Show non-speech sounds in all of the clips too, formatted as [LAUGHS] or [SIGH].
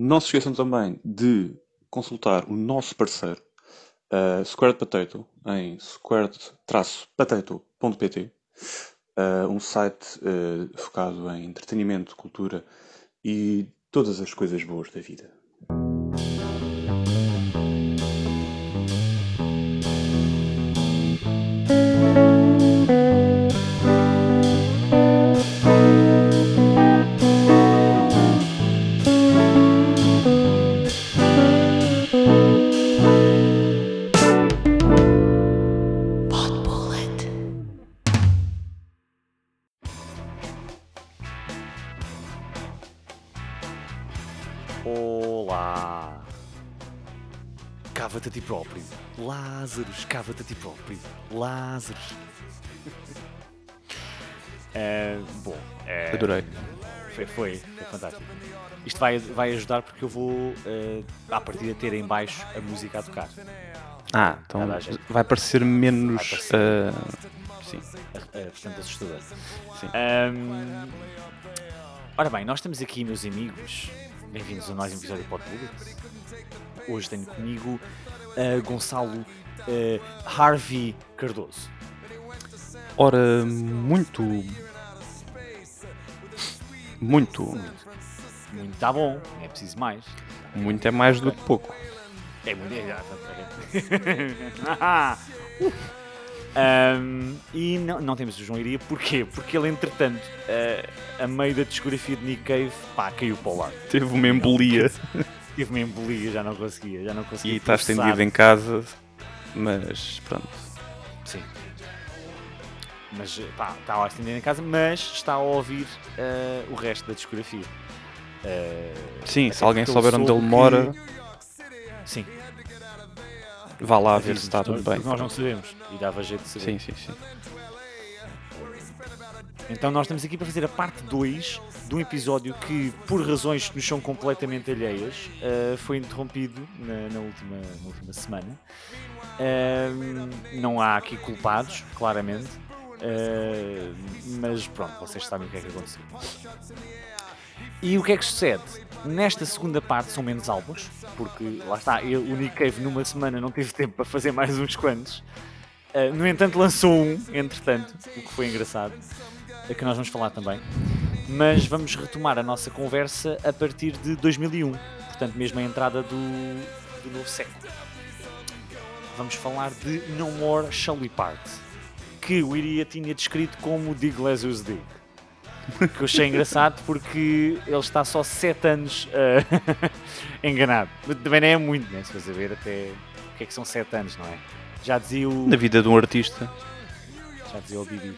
Não se esqueçam também de consultar o nosso parceiro, uh, Squared Potato, em squared-potato.pt, uh, um site uh, focado em entretenimento, cultura e todas as coisas boas da vida. Próprio. Lázaro. Eh, [LAUGHS] bom, eh, Adorei. Foi, foi, foi fantástico. Isto vai, vai ajudar porque eu vou, uh, à partida, ter em baixo a música a tocar. Ah, então vai parecer menos. Vai parecer. ah, sim. Uh, uh, portanto, assustador. Sim. Ahm, ora bem, nós estamos aqui, meus amigos. Bem-vindos a mais um episódio do Podcast. Hoje tenho comigo uh, Gonçalo uh, Harvey Cardoso. Ora, muito. Muito. Muito está bom, é preciso mais. Muito é mais do que pouco. É muito. É, [LAUGHS] Ahm, e não, não temos o João Iria, porquê? Porque ele, entretanto, eh, a meio da discografia de Nick Cave, pá, caiu para o lado. Teve uma embolia Tive uma embolia, já não conseguia, já não conseguia. e está estendido em casa. Mas pronto. Sim. Mas, pá, está lá estendido em casa, mas está a ouvir eh, o resto da discografia. Eh, Sim, se alguém souber onde ele soube mora, que- Sim, vá lá ver se está tudo bem. Nós não sabemos e dava jeito de saber. Sim, sim, sim. Então nós estamos aqui para fazer a parte 2 de um episódio que, por razões que nos são completamente alheias, eh, foi interrompido na, na última, na última semana. Não há aqui culpados, claramente. Ah, mas pronto, vocês sabem o que é que aconteceu. E o que é que sucede? Nesta segunda parte são menos álbuns, porque lá está, eu, o Nick Cave numa semana não teve tempo para fazer mais uns quantos. Uh, no entanto, lançou um, entretanto, o que foi engraçado, é que nós vamos falar também. Mas vamos retomar a nossa conversa a partir de 2001, portanto, mesmo a entrada do, do novo século. Vamos falar de No More Shall We Part, que o Iria tinha descrito como Dig Lazarus Dig. Que eu achei engraçado porque ele está só 7 anos uh, [LAUGHS] enganado. Também não é muito, né? Se você ver até o que é que são 7 anos, não é? Já dizia o. Na vida de um artista. Já dizia o Bibi.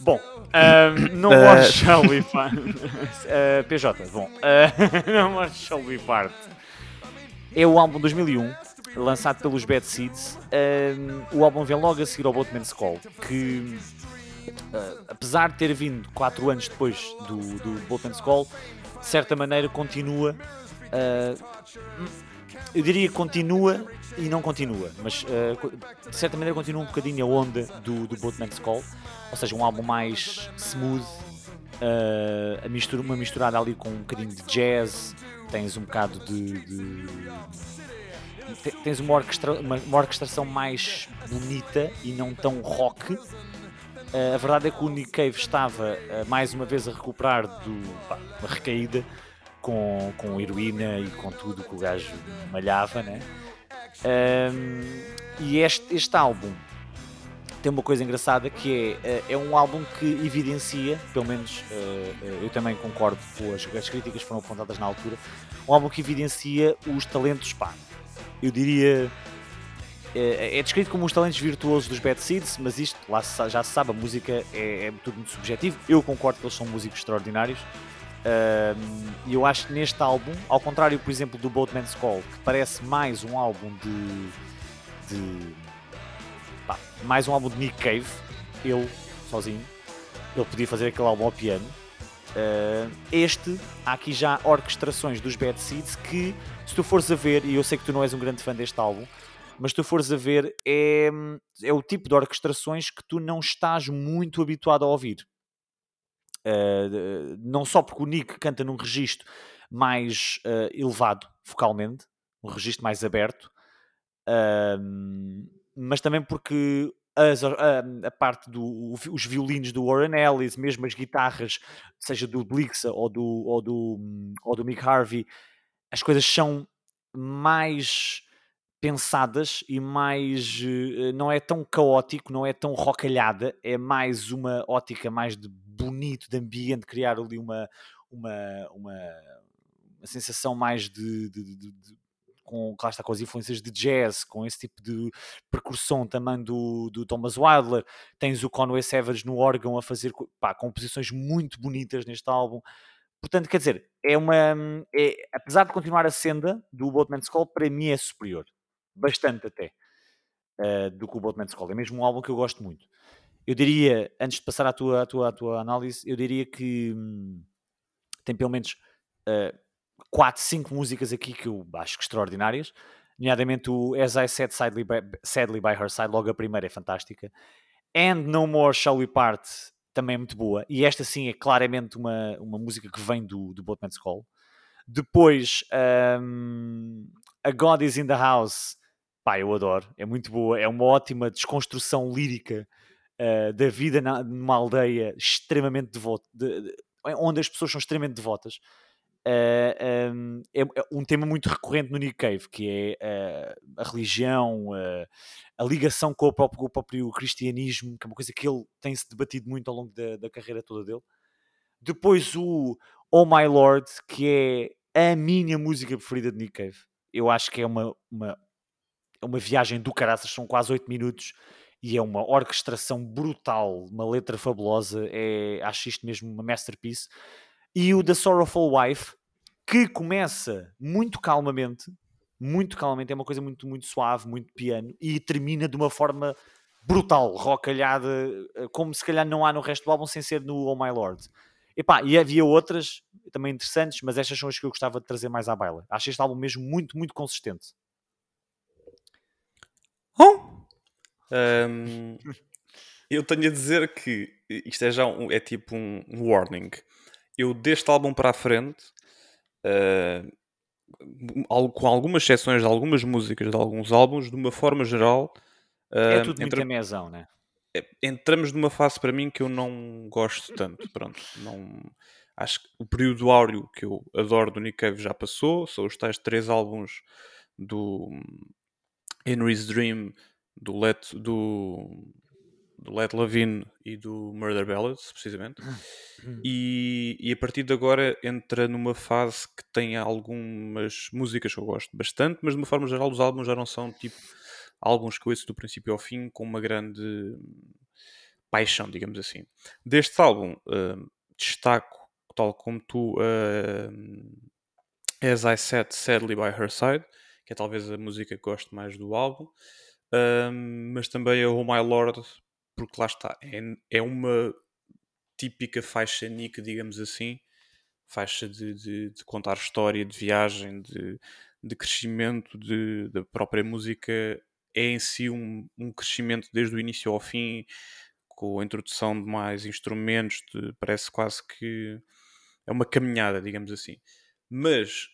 Bom, um, não Eh. more [LAUGHS] shall we part. Uh, PJ, bom, [LAUGHS] uh, não more shall we part. É o álbum 2001, lançado pelos Bad Seeds. Um, o álbum vem logo a seguir ao Boatman's Call, que uh, apesar de ter vindo 4 anos depois do, do Boatman's Call, de certa maneira continua. uh, eu diria continua e não continua, mas uh, de certa maneira continua um bocadinho a onda do, do Boatman's Call, ou seja, um álbum mais smooth, uh, mistura, uma misturada ali com um bocadinho de jazz, tens um bocado de. de- tens uma, orquestra, uma, uma orquestração mais bonita e não tão rock. Uh, a verdade é que o Nick Cave estava uh, mais uma vez a recuperar de uma recaída com, com heroína e com tudo que o gajo malhava, né? E este, este álbum tem uma coisa engraçada que é, eh, é um álbum que evidencia, pelo menos eu também concordo com as, as críticas que foram apontadas na altura, um álbum que evidencia os talentos, pá, eu diria, eh, é descrito como os talentos virtuosos dos Bad Seeds, mas isto lá já se sabe, a música é, é tudo muito subjetivo, eu concordo que eles são músicos extraordinários, um, E eu acho que neste álbum, ao contrário, por exemplo, do Boatman's Call, que parece mais um álbum de. de pá, mais um álbum de Nick Cave, ele sozinho, ele podia fazer aquele álbum ao piano. Uh, este, há aqui já orquestrações dos Bad Seeds que, se tu fores a ver, e eu sei que tu não és um grande fã deste álbum, mas se tu fores a ver, é, é o tipo de orquestrações que tu não estás muito habituado a ouvir. Uh, não só porque o Nick canta num registro mais uh, elevado vocalmente, um registro mais aberto, uh, mas também porque as, a, a, parte dos violinos do Warren Ellis, mesmo as guitarras, seja do Blixa ou do, ou do, ou do Mick Harvey, as coisas são mais pensadas e mais uh, não é tão caótico, não é tão rocalhada, é mais uma ótica mais de bonito, de ambiente, criar ali uma, uma, uma, uma sensação mais de, de, de, de com, claro está, com as influências de jazz, com esse tipo de percussão também do, do Thomas Wilder. Tens o Conway Savage no órgão a fazer pá, composições muito bonitas neste álbum. Portanto, quer dizer, é uma. É, apesar de continuar a senda do Boatman's Call, para mim é superior. Bastante até. Uh, do que o Boatman's Call. É mesmo um álbum que eu gosto muito. Eu diria, antes de passar à tua, à tua, à tua análise, eu diria que hum, tem pelo menos uh, 4, 5 músicas aqui que eu acho que extraordinárias, nomeadamente o As I Said Sadly by, Sadly by Her Side, logo a primeira é fantástica, And No More Shall We Part também é muito boa, e esta sim é claramente uma, uma música que vem do, do Boatman's Call. Depois, um, A God Is In The House, pá, eu adoro, é muito boa, é uma ótima desconstrução lírica uh, da vida na, numa aldeia extremamente devota, de, de, onde as pessoas são extremamente devotas. Uh, um, é, é, um tema muito recorrente no Nick Cave, que é uh, a religião, uh, a ligação com o, próprio, com o, próprio, cristianismo, que é uma coisa que ele tem-se debatido muito ao longo da, da, carreira toda dele. Depois o Oh My Lord, que é a minha música preferida de Nick Cave. Eu acho que é uma, uma, é uma viagem do caraças, são quase 8 minutos e é uma orquestração brutal, uma letra fabulosa. É, acho isto mesmo uma masterpiece e o The Sorrowful Wife, que começa muito calmamente, muito calmamente, é uma coisa muito, muito suave, muito piano, e termina de uma forma brutal, rocalhada, eh, como se calhar não há no resto do álbum sem ser no Oh My Lord. Epá, e havia outras também interessantes, mas estas são as que eu gostava de trazer mais à baila. Acho este álbum mesmo muito, muito consistente. Oh. Um, [LAUGHS] eu tenho a dizer que isto é já um, é tipo um warning eu deste álbum para a frente, uh, com algumas exceções de algumas músicas de alguns álbuns, de uma forma geral. Uh, é tudo entra... muito mesão, né? É, entramos numa fase para mim que eu não gosto tanto. Pronto, não. Acho que o período áureo que eu adoro do Nick Cave já passou. São os tais três álbuns do Henry's Dream, do Let, do do Let Lavine e do Murder Ballads, precisamente. Hum, hum. E, e, a partir de agora entra numa fase que tem algumas músicas que eu gosto bastante, mas de uma forma geral os álbuns já não são tipo álbuns que eu ouço do princípio ao fim com uma grande paixão, digamos assim. Deste álbum uh, destaco, tal como tu, uh, As I Said Sadly by Her Side, que é talvez a música que gosto mais do álbum. Uh, mas também a Oh My Lord porque lá está, é, é uma típica faixa Nick, digamos assim, faixa de, de, de, contar história, de viagem, de, de crescimento de, da própria música, é em si um, um crescimento desde o início ao fim, com a introdução de mais instrumentos, parece quase que é uma caminhada, digamos assim. Mas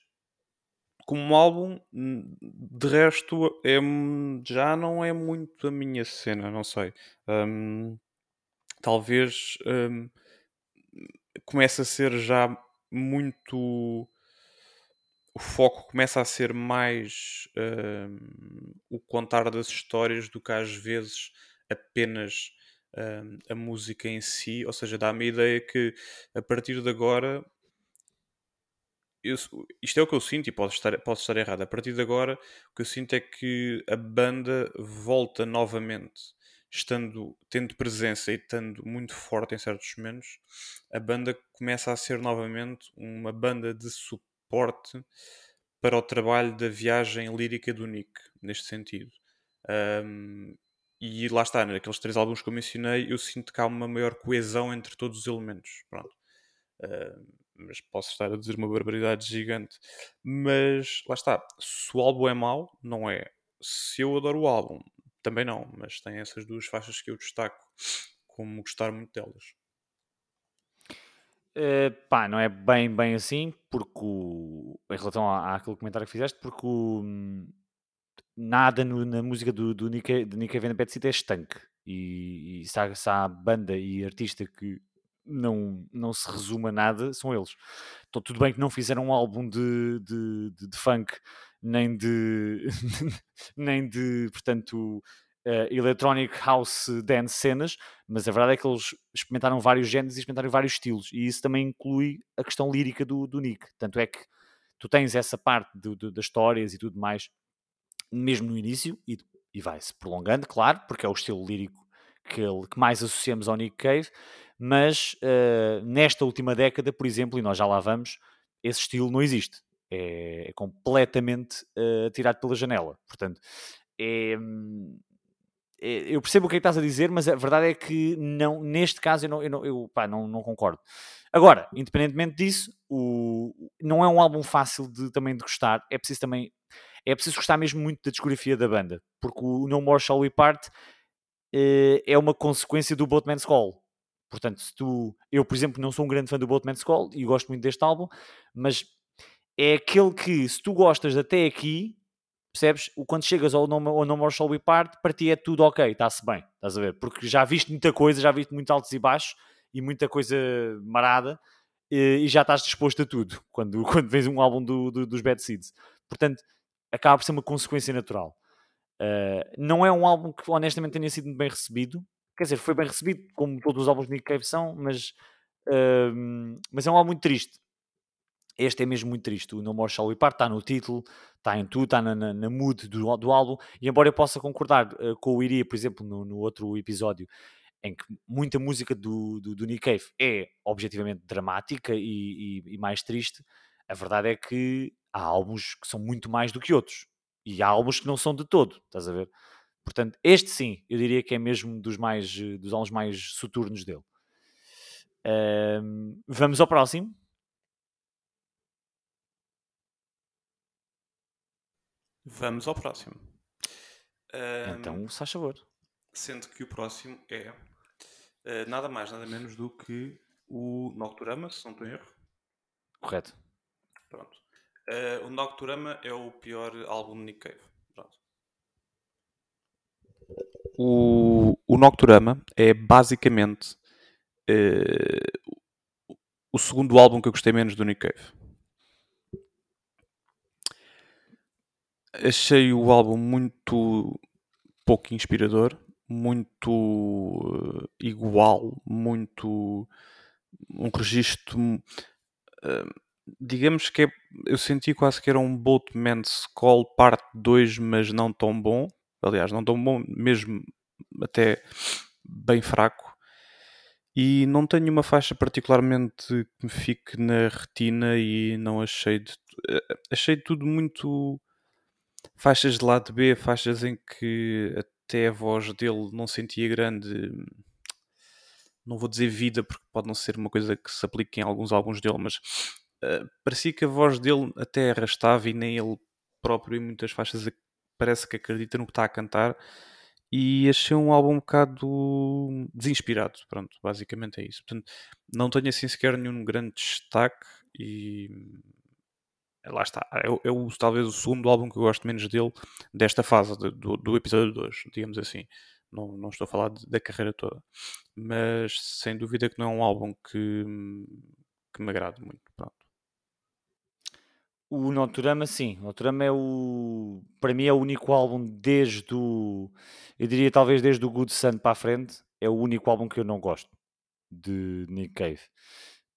como álbum, de resto, é, já não é muito a minha cena, não sei. Um, talvez um, comece a ser já muito. O foco começa a ser mais um, o contar das histórias do que às vezes apenas a música em si. Ou seja, dá-me a ideia que a partir de agora eu, isto é o que eu sinto e posso estar, posso estar errado. A partir de agora, o que eu sinto é que a banda volta novamente, estando, tendo presença e estando muito forte em certos momentos, a banda começa a ser novamente uma banda de suporte para o trabalho da viagem lírica do Nick, neste sentido. Um, e lá está, naqueles três álbuns que eu mencionei, eu sinto que há uma maior coesão entre todos os elementos. Pronto. Uh, mas posso estar a dizer uma barbaridade gigante. Mas lá está, se o álbum é mau, não é. Se eu adoro o álbum, também não, mas tem essas duas faixas que eu destaco como gostar muito delas. Uh, pá, não é bem, bem assim, porque o, em relação àquele comentário que fizeste, porque o, nada no, na música do, do Nick, de Nick Bad City é estanque. E, e se, há, se há banda e artista que não, não se resume a nada, são eles. Então, tudo bem que não fizeram um álbum de, de, de, de funk, nem de, [LAUGHS] nem de portanto, uh, electronic house dance cenas, mas a verdade é que eles experimentaram vários géneros e experimentaram vários estilos, e isso também inclui a questão lírica do, do Nick. Tanto é que tu tens essa parte do, do, das histórias e tudo mais, mesmo no início, e, e vai-se prolongando, claro, porque é o estilo lírico que, que mais associamos ao Nick Cave, mas uh, nesta última década, por exemplo, e nós já lá vamos, esse estilo não existe. É, é completamente uh, tirado pela janela. Portanto, é, é, eu percebo o que, é que estás a dizer, mas a verdade é que não, neste caso eu, não, eu, não, eu pá, não, não concordo. Agora, independentemente disso, o, não é um álbum fácil de, também de gostar. É preciso também é preciso gostar mesmo muito da discografia da banda, porque o No More Shall We Part é uma consequência do Boatman's Call. Portanto, se tu, eu por exemplo não sou um grande fã do Boatman's Call e gosto muito deste álbum, mas é aquele que se tu gostas até aqui, percebes? Quando chegas ao No, ao no More Shall We Part, para ti é tudo ok, está-se bem, estás a ver? Porque já viste muita coisa, já viste muito altos e baixos e muita coisa marada e, e já estás disposto a tudo [LAUGHS] quando, quando vês um álbum do, do, dos Bad Seeds. Portanto, acaba por ser uma consequência natural. Uh, não é um álbum que honestamente tenha sido bem recebido, quer dizer, foi bem recebido, como todos os álbuns de Nick Cave são, mas, uh, mas é um álbum muito triste. Este é mesmo muito triste. O No More Shall We Part está no título, está em tudo, está na, na, na mood do, do, álbum. E embora eu possa concordar uh, com o Iria, por exemplo, no, no, outro episódio, em que muita música do, do, do Nick Cave é objetivamente dramática e, e, e, mais triste, a verdade é que há álbuns que são muito mais do que outros. E há álbuns que não são de todo, estás a ver? Portanto, este sim, eu diria que é mesmo dos, mais, dos álbuns mais soturnos dele. Um, vamos ao próximo. Vamos ao próximo. Um, então, se faz favor. Sendo que o próximo é uh, nada mais, nada menos do que o Nocturama, se não estou em erro. Correto. Pronto. Uh, o Nocturama é o pior álbum de Nick Cave. Pronto. O, o Nocturama é basicamente uh, o segundo álbum que eu gostei menos do Nick Cave. Achei o álbum muito pouco inspirador, muito uh, igual, muito um registro. Digamos que é, eu senti quase que era um Boatman's Call parte 2, mas não tão bom. Aliás, não tão bom, mesmo até bem fraco. E não tenho uma faixa particularmente que me fique na retina e não achei de, eh, achei tudo muito faixas de lado B, faixas em que até a voz dele não sentia grande, não vou dizer vida, porque pode não ser uma coisa que se aplique em alguns álbuns dele, mas uh, parecia que a voz dele até arrastava e nem ele próprio em muitas faixas parece que acredita no que está a cantar e achei um álbum um bocado desinspirado, pronto, basicamente é isso. Portanto, não tenho assim sequer nenhum grande destaque e lá está, é, é o, talvez o segundo álbum que eu gosto menos dele desta fase, de, do, do, episódio 2, digamos assim. Não, não estou a falar de, da carreira toda, mas sem dúvida que não é um álbum que, que me agrada muito. O Noturama, sim. O Noturama é o. Para mim, é o único álbum desde o. Eu diria talvez desde o Good Sun para a frente. É o único álbum que eu não gosto de Nick Cave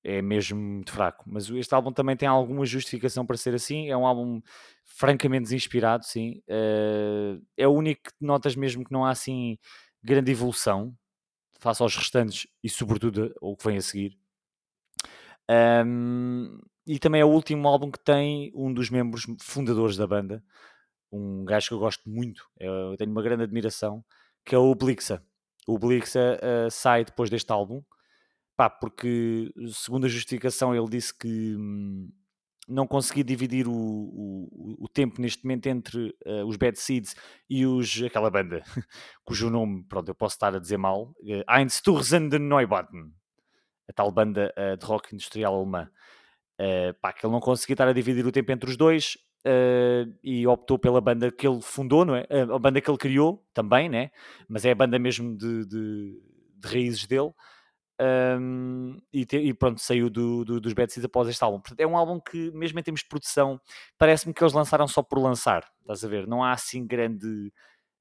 é mesmo muito fraco. Mas este álbum também tem alguma justificação para ser assim. É um álbum francamente desinspirado, sim. Uh, é o único que notas mesmo que não há assim grande evolução face aos restantes e, sobretudo, o que vem a seguir. Um, e também é o último álbum que tem um dos membros fundadores da banda, um gajo que eu gosto muito, eu tenho uma grande admiração, que é o Blixa. O Blixa uh, sai depois deste álbum Pá, porque segundo a justificação ele disse que hum, não conseguia dividir o, o, o, tempo neste momento entre uh, os Bad Seeds e os, aquela banda, [LAUGHS] cujo nome, pronto, eu posso estar a dizer mal, uh, Einstürzen de Neubauten. a tal banda uh, de rock industrial alemã. Uh, pá, que ele não conseguia estar a dividir o tempo entre os dois uh, e optou pela banda que ele fundou, não é? a banda que ele criou também, né? mas é a banda mesmo de, de, de raízes dele. Um, e, te, e, pronto, saiu do, do, dos Bad Seeds após este álbum. Portanto, é um álbum que, mesmo em termos de produção, parece-me que eles lançaram só por lançar. Estás a ver? Não há assim grande.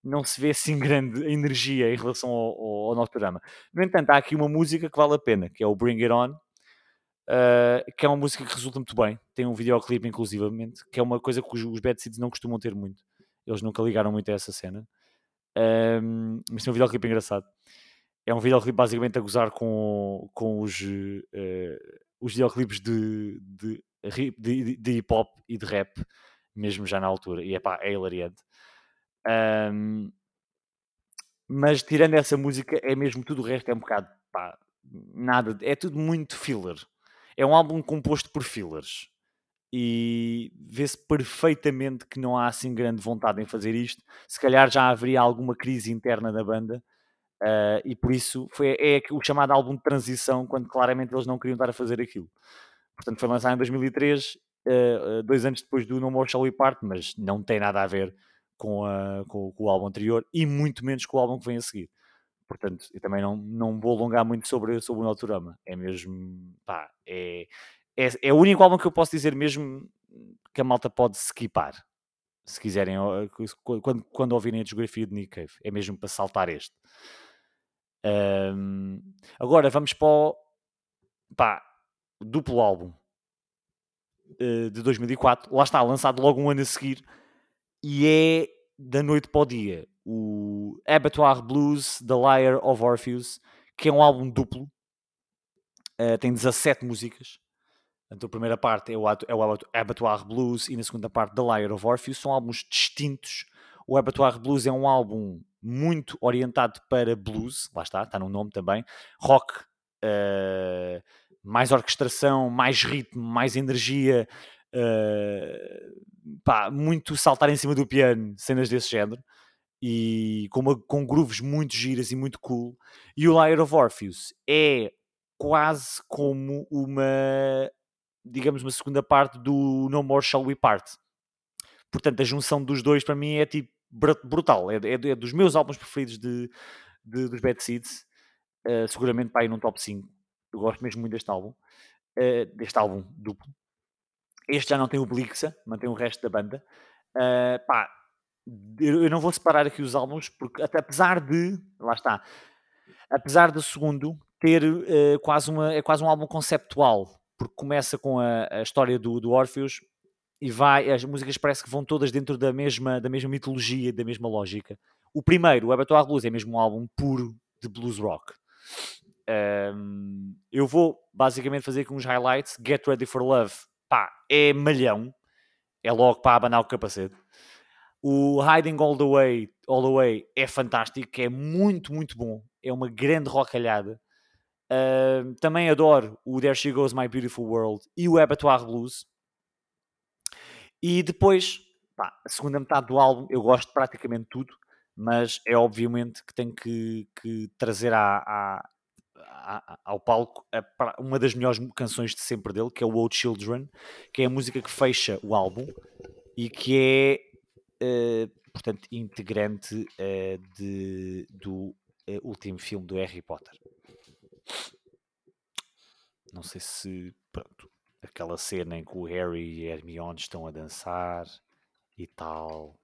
Não se vê assim [LAUGHS] grande energia em relação ao, ao, ao nosso programa. No entanto, há aqui uma música que vale a pena, que é o Bring It On, uh, que é uma música que resulta muito bem. Tem um videoclipe, inclusivamente, que é uma coisa que os, Bad Seeds não costumam ter muito. Eles nunca ligaram muito a essa cena. Um, mas tem um videoclipe engraçado é um videoclipe basicamente a gozar com, com os, uh, os videoclipes de, de, de, de, hip hop e de rap, mesmo já na altura, e é pá, é hilariante. Um, mas tirando essa música, é mesmo tudo o resto, é um bocado pá, nada, é tudo muito filler. É um álbum composto por fillers e vê-se perfeitamente que não há assim grande vontade em fazer isto. Se calhar já haveria alguma crise interna da banda Uh, e por isso foi, é o chamado álbum de transição, quando claramente eles não queriam estar a fazer aquilo. Portanto, foi lançado em 2003, uh, dois anos depois do No More Shall We Part, mas não tem nada a ver com, a, com, com, o álbum anterior e muito menos com o álbum que vem a seguir. Portanto, eu também não, não vou alongar muito sobre, sobre o Noturama. É mesmo, pá, é, é, é o único álbum que eu posso dizer mesmo que a malta pode skipar se quiserem, quando, quando ouvirem a discografia de Nick Cave, é mesmo para saltar este. Um, agora vamos para o pá, duplo álbum uh, de 2004. Lá está, lançado logo um ano a seguir. E é da noite para o dia. O Abattoir Blues, The Liar of Orpheus, que é um álbum duplo. Uh, tem 17 músicas. Então, a primeira parte é o, é o Abattoir Blues e na segunda parte The Liar of Orpheus. São álbuns distintos. O Abattoir Blues é um álbum muito orientado para blues, lá está, está no nome também, rock, uh, mais orquestração, mais ritmo, mais energia, uh, pá, muito saltar em cima do piano, cenas desse género, e com, uma, com grooves muito giras e muito cool. E o Liar of Orpheus é quase como uma, digamos, uma segunda parte do No More Shall We Part. Portanto, a junção dos dois para mim é tipo brutal. É, é, é, dos meus álbuns preferidos de, de dos Bad Seeds. Uh, seguramente para ir num top 5. Eu gosto mesmo muito deste álbum. Uh, deste álbum duplo. Este já não tem o Blixa, mantém o resto da banda. Uh, pá, eu, não vou separar aqui os álbuns, porque até apesar de, lá está, apesar do segundo ter uh, quase uma, é quase um álbum conceptual, porque começa com a, a história do, do Orpheus e vai, as músicas parece que vão todas dentro da mesma, da mesma mitologia, da mesma lógica. O primeiro, o Abattoir Blues, é mesmo um álbum puro de blues rock. Um, eu vou basicamente fazer aqui uns highlights. Get Ready for Love, pá, é malhão. É logo para abanar o capacete. O Hiding All the Way, All the Way é fantástico, é muito, muito bom. É uma grande rockalhada. Uh, também adoro o There She Goes My Beautiful World e o Abattoir Blues. E depois, pá, a segunda metade do álbum, eu gosto de praticamente tudo, mas é obviamente que tenho que, que trazer à, à, à, ao palco uma das melhores canções de sempre dele, que é o Old Children, que é a música que fecha o álbum e que é, portanto, integrante uh, de, do uh, último filme do Harry Potter. Não sei se, pronto, aquela cena em que o Harry e Hermione estão a dançar e tal.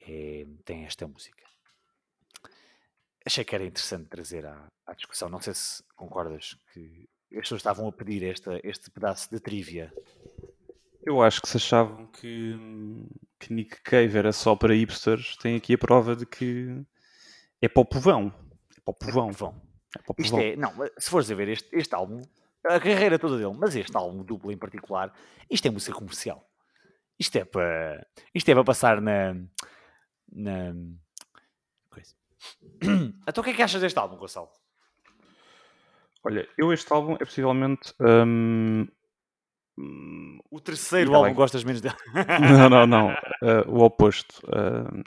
É, tem esta música. Achei que era interessante trazer à, à, discussão. Não sei se concordas que as pessoas estavam a pedir esta, este pedaço de trivia. Eu acho que se achavam que, que Nick Cave era só para hipsters, tem aqui a prova de que é para o povão. É para o povão. É para o povão. É para o povão. Isto é, não, se fores a ver este, este álbum, a carreira toda dele, mas este álbum duplo em particular, isto é música comercial. Isto é para, isto é para passar na, na coisa. [CLEARS THROAT] Então o que é que achas deste álbum, Gonçalo? Olha, eu este álbum é possivelmente um... o terceiro álbum bem. gostas menos dele. não, não, não. Uh, o oposto. Uh,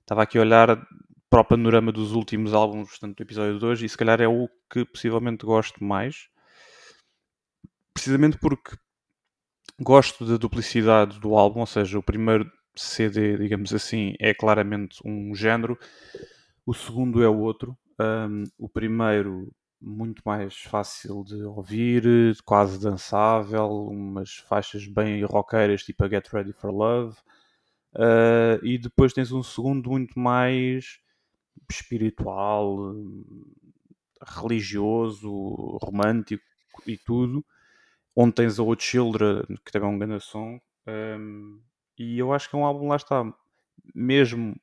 estava aqui a olhar para o panorama dos últimos álbuns, portanto, do episódio 2, e se calhar é o que possivelmente gosto mais. precisamente porque gosto da duplicidade do álbum, ou seja, o primeiro CD, digamos assim, é claramente um género, o segundo é o outro. Um, o primeiro, muito mais fácil de ouvir, quase dançável, umas faixas bem roqueiras, tipo a Get Ready for Love. Uh, e depois tens um segundo muito mais espiritual, religioso, romântico e tudo. Onde tens a O Children, que também é um grande som. Um, e eu acho que é um álbum, lá está, mesmo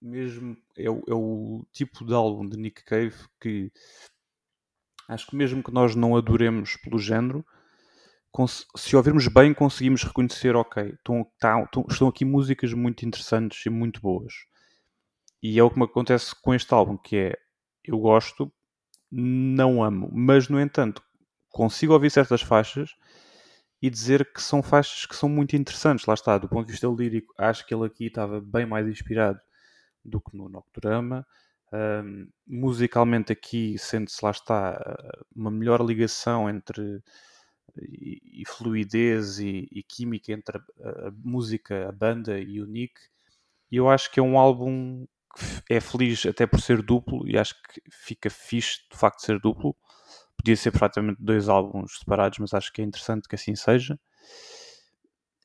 mesmo é o, é o tipo de álbum de Nick Cave que acho que mesmo que nós não adoremos pelo género, se ouvirmos bem, conseguimos reconhecer, ok, estão, tá, estão aqui músicas muito interessantes e muito boas. E é o que me acontece com este álbum, que é, eu gosto, não amo, mas no entanto, consigo ouvir certas faixas e dizer que são faixas que são muito interessantes. Lá está, do ponto de vista lírico, acho que ele aqui estava bem mais inspirado do que no Nocturama. Um, musicalmente aqui sente-se lá está uma melhor ligação entre e, e fluidez e, e, química entre a, a, música, a banda e o Nick. E eu acho que é um álbum que é feliz até por ser duplo e acho que fica fixe de facto ser duplo. Podia ser praticamente dois álbuns separados, mas acho que é interessante que assim seja.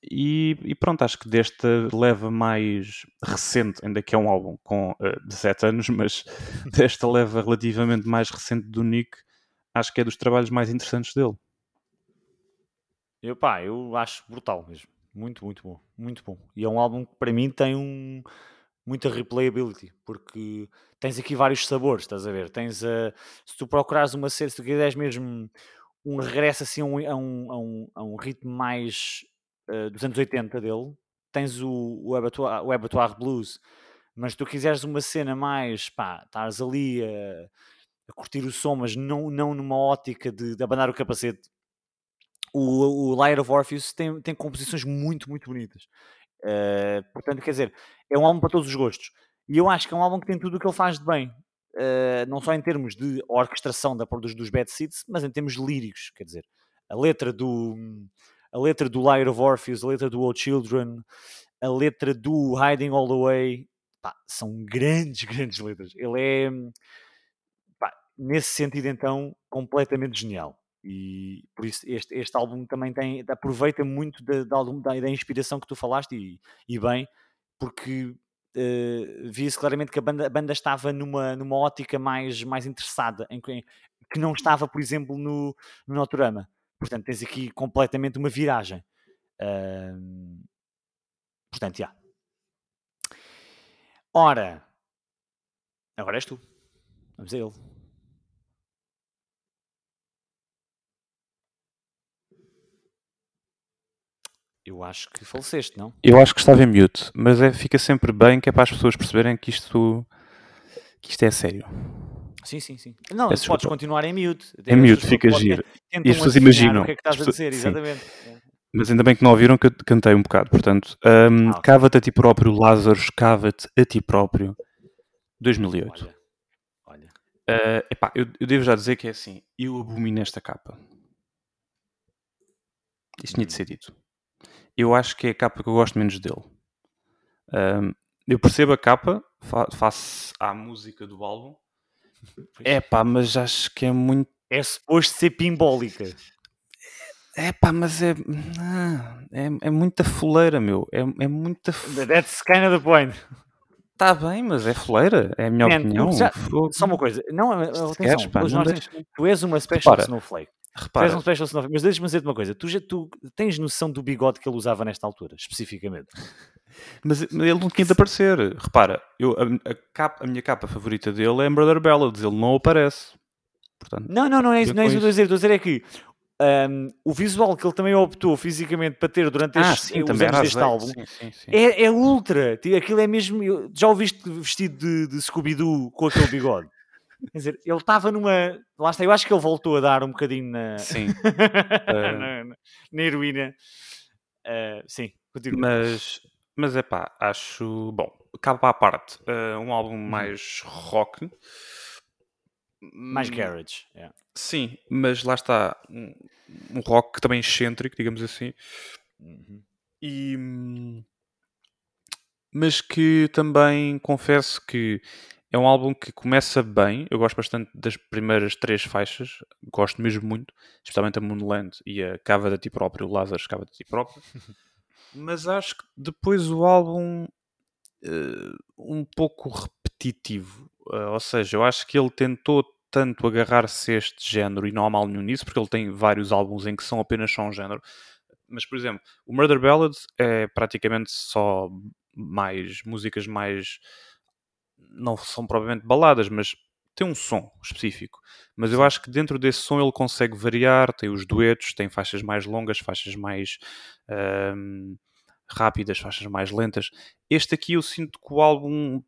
E, e, pronto, acho que desta leva mais recente, ainda que é um álbum com uh, eh, 17 anos, mas [LAUGHS] desta leva relativamente mais recente do Nick, acho que é dos trabalhos mais interessantes dele. Eu, pá, eu acho brutal mesmo. Muito, muito bom. Muito bom. E é um álbum que para mim tem um, muita replayability, porque tens aqui vários sabores, estás a ver? Tens a, se tu procurares uma série, se tu quiseres mesmo um regresso assim a um, a um, a um, a um ritmo mais uh, dos anos 80 dele, tens o, o, Abattoir, o Abattoir Blues, mas tu quiseres uma cena mais, pá, estás ali a, a curtir o som, mas não, não numa ótica de, de abanar o capacete, o, o Light of Orpheus tem, tem composições muito, muito bonitas. Uh, portanto, quer dizer, é um álbum para todos os gostos. E eu acho que é um álbum que tem tudo o que ele faz de bem. Uh, não só em termos de orquestração da, dos, dos Bad Seeds, mas em termos líricos. Quer dizer, a letra do, a letra do Light of Orpheus, a letra do Old Children, a letra do Hiding All the Way, pá, são grandes, [LAUGHS] grandes letras. Ele é, pá, nesse sentido, então, completamente genial. E por isso este, este álbum também tem, aproveita muito da, da, da inspiração que tu falaste e, e bem, porque uh, via-se claramente que a banda, a banda estava numa, numa ótica mais, mais interessada, em, em, que não estava, por exemplo, no, no Noturama. Portanto, tens aqui completamente uma viragem. Uh, portanto, já. Ora, agora és tu. Vamos a ele. Eu acho que faleceste, não? Eu acho que estava em mute, mas é, fica sempre bem que é para as pessoas perceberem que isto, que isto é sério. Sim, sim, sim. Não, Peço podes continuar em mute. Em mute, fica giro. E as pessoas imaginam. O que é que estás a dizer, exatamente. Mas ainda bem que não ouviram que eu cantei um bocado. Portanto, um, ah, cava-te a ti próprio, Lázaro, cava-te a ti próprio. 2008. Olha. olha. Uh, epá, eu, eu, devo já dizer que é assim. Eu abomino esta capa. Isto tinha de ser dito. Eu acho que é a capa que eu gosto menos dele. Um, eu percebo a capa fa face à música do álbum é pá, mas acho que é muito. É suposto ser pimbólica. É pá, mas é. É, é muita fuleira, meu. É, é muita. That's kind of the point. Está bem, mas é fuleira, é a minha Man, opinião. Já, só uma coisa, não, atenção, queres, pá, não nós, tu és uma special snowflake. Repara. Tu um special snowflake, mas deixa-me dizer-te uma coisa, tu, já, tu tens noção do bigode que ele usava nesta altura, especificamente? [LAUGHS] Mas, ele não tinha de aparecer. Repara, eu, a, a, capa, a minha capa favorita dele é Brother Ballads, ele não aparece. Portanto, não, não, não é isso, não é isso que eu estou a dizer. Estou a dizer é que um, o visual que ele também optou fisicamente para ter durante ah, estes, sim, os anos deste álbum sim, sim, é, é, ultra. Aquilo é mesmo. Já o viste vestido de, de Scooby-Doo com aquele bigode? Quer dizer, ele estava numa. Lá está, eu acho que ele voltou a dar um bocadinho na. Sim. [LAUGHS] na, na, na, heroína. Uh, sim, continua. Mas mas é pá, acho. Bom, capa à parte. Uh, um álbum uhum. mais rock. Mais hum, garage. yeah. Sim, mas lá está um, um rock também excêntrico, digamos assim. Uhum. E, hum, mas que também confesso que é um álbum que começa bem. Eu gosto bastante das primeiras três faixas, gosto mesmo muito, especialmente a Moonland e a Cava da Ti Próprio, o Lazarus Cava da Ti Próprio. [LAUGHS] mas acho que depois o álbum eh, um pouco repetitivo. Eh, ou seja, eu acho que ele tentou tanto agarrar-se a este género e não há mal nenhum nisso, porque ele tem vários álbuns em que são apenas só um género. Mas, por exemplo, o Murder Ballad é praticamente só mais músicas mais. Não são propriamente baladas, mas tem um som específico. Mas eu acho que dentro desse som ele consegue variar, tem os duetos, tem faixas mais longas, faixas mais ahm, rápidas, faixas mais lentas. Este aqui eu sinto que o álbum.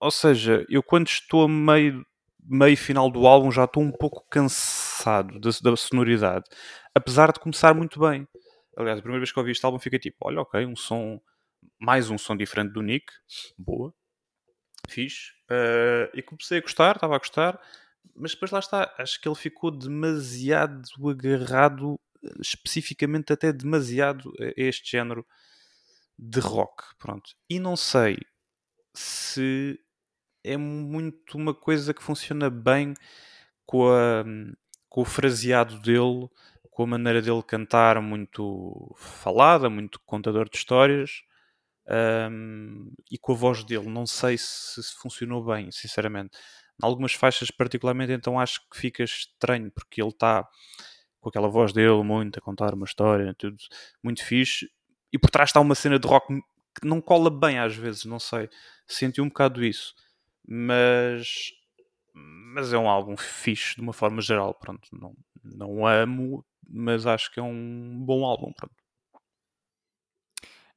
Ou seja, eu quando estou a meio, meio final do álbum já estou um pouco cansado da, da sonoridade. Apesar de começar muito bem. Aliás, a primeira vez que eu ouvi este álbum fiquei tipo, olha, ok, um som, mais um som diferente do Nick, boa, fixe. Eh, e comecei a gostar, estava a gostar, mas depois lá está, acho que ele ficou demasiado agarrado, eh, especificamente até demasiado a este género de rock, pronto. E não sei se é muito uma coisa que funciona bem com, a, com o fraseado dele, com a maneira dele cantar muito falada, muito contador de histórias. Um, e com a voz dele, não sei se, funcionou bem, sinceramente. Em algumas faixas, particularmente, então acho que fica estranho porque ele está com aquela voz dele, muito a contar uma história, tudo muito fixe, e por trás está uma cena de rock que não cola bem às vezes, não sei. Senti um bocado isso, mas mas é um álbum fixe de uma forma geral, pronto. Não, não amo, mas acho que é um bom álbum, pronto.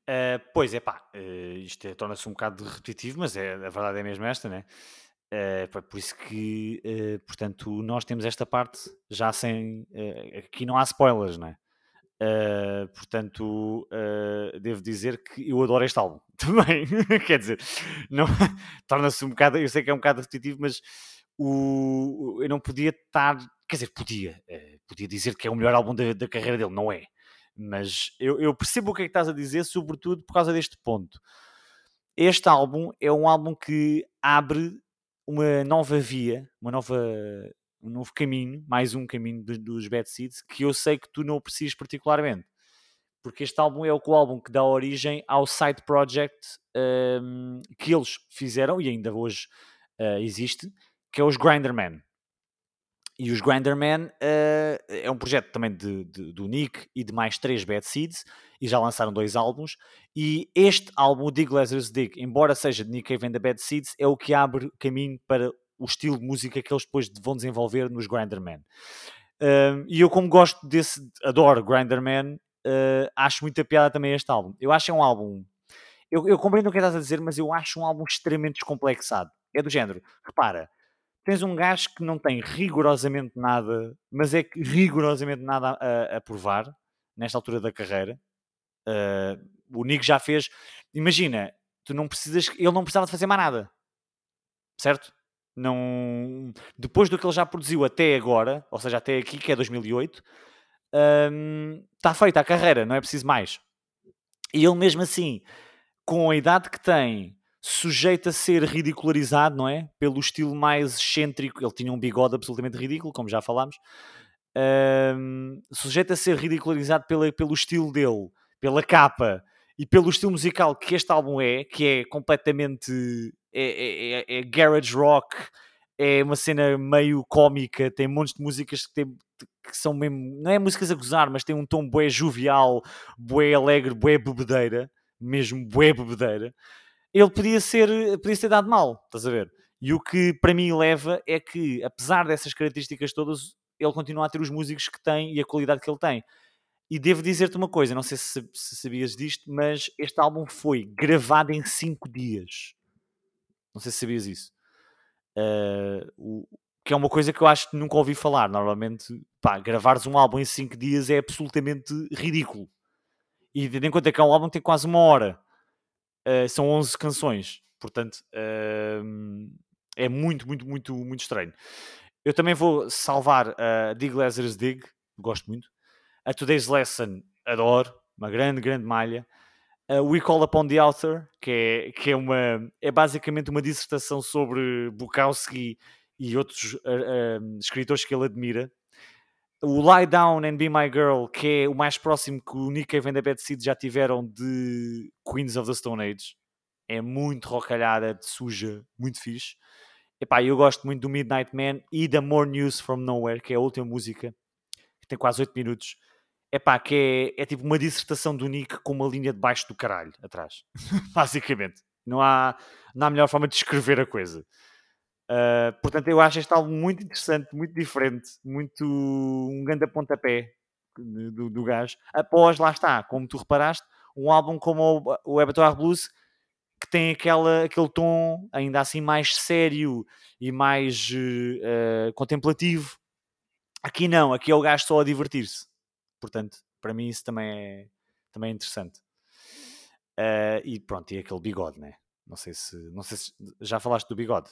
Uh, pois é, pá, uh, isto é- torna-se um bocado repetitivo, mas é, a verdade é mesmo esta, né? Uh, por isso que, uh, portanto, nós temos esta parte já sem. aqui não há spoilers, né? Uh, portanto, devo dizer que eu adoro este álbum [LAUGHS] também. Quer dizer, não, torna-se um bocado. Eu sei que é um bocado repetitivo, mas o, eu não podia estar. Quer dizer, podia. podia dizer que é o melhor álbum da, da carreira dele, não é? Mas eu, eu percebo o que é que estás a dizer, sobretudo por causa deste ponto. Este álbum é um álbum que abre uma nova via, uma nova, um novo caminho, mais um caminho dos, Bad Seeds, que eu sei que tu não aprecias particularmente. Porque este álbum é o, o álbum que dá origem ao side project um, que eles fizeram e ainda hoje uh, existe, que é os Grinderman. E os Grinderman uh, é um projeto também de, de- do Nick e de mais três Bad Seeds, e já lançaram dois álbuns. E este álbum, o Dig Lazarus Dig, embora seja de Nick Cave and Bad Seeds, é o que abre caminho para o estilo de música que eles depois vão desenvolver nos Grinderman. Um, e eu, como gosto desse, adoro Grinderman, uh, acho muita piada também este álbum. Eu acho que é um álbum. Eu, eu compreendo o que estás a dizer, mas eu acho um álbum extremamente descomplexado. É do género, repara, tens um gajo que não tem rigorosamente nada, mas é que rigorosamente nada a, a provar nesta altura da carreira. Uh, o Nick já fez. Imagina, tu não precisas, ele não precisava de fazer mais nada, certo? Não, depois do que ele já produziu até agora, ou seja, até aqui, que é 2008, está feita a carreira, não é preciso mais. E ele mesmo assim, com a idade que tem, sujeito a ser ridicularizado, não é? Pelo estilo mais excêntrico. Ele tinha um bigode absolutamente ridículo, como já falámos. Ahm, sujeito a ser ridicularizado pela, pelo estilo dele, pela capa e pelo estilo musical que este álbum é, que é completamente. É, é- é- é garage rock, é uma cena meio cómica, tem montes de músicas que, tem- que são mesmo. Não é músicas a gozar, mas tem um tom bué jovial, bué alegre, bué bebedeira, mesmo bué bebedeira ele podia ser podia ter dado mal, estás a ver? E o que para mim leva é que, apesar dessas características todas, ele continua a ter os músicos que tem e a qualidade que ele tem. E devo dizer-te uma coisa, não sei se, se sabias disto, mas este álbum foi gravado em 5 dias. Não sei se sabias isso. Uh, o- que é uma coisa que eu acho que nunca ouvi falar. Normalmente, pá, gravares um álbum em 5 dias é absolutamente ridículo. E tendo em conta que é um álbum que tem quase uma hora. Uh, são 11 canções. Portanto, um, É muito, muito, muito, muito estranho. Eu também vou salvar a Dig Lazarus Dig, gosto muito. A Today's Lesson, adoro, uma grande, grande malha. A We Call Upon the Author, que é, que é, uma, é basicamente uma dissertação sobre Bukowski e outros uh, uh, escritores que ele admira. O Lie Down and Be My Girl, que é o mais próximo que o Nick Cave and the Bad Seed já tiveram de Queens of the Stone Age. É muito rocalhada, suja, muito fixe. Epá, eu gosto muito do Midnight Man e da More News From Nowhere, que é a última música, que tem quase 8 minutos. Epá, que é, é tipo uma dissertação do Nick com uma linha de baixo do caralho atrás. [LAUGHS] Basicamente. Não há, não há melhor forma de descrever a coisa. Uh, portanto, eu acho este álbum muito interessante, muito diferente, muito um grande pontapé do, do gajo. Após, lá está, como tu reparaste, um álbum como o, o Abattoir Blues que tem aquela, aquele tom ainda assim mais sério e mais uh, contemplativo. Aqui não, aqui é o gajo só a divertir-se. Portanto, para mim isso também é, também é interessante. Uh, e pronto, e aquele bigode, né? Não sei se, não sei se já falaste do bigode.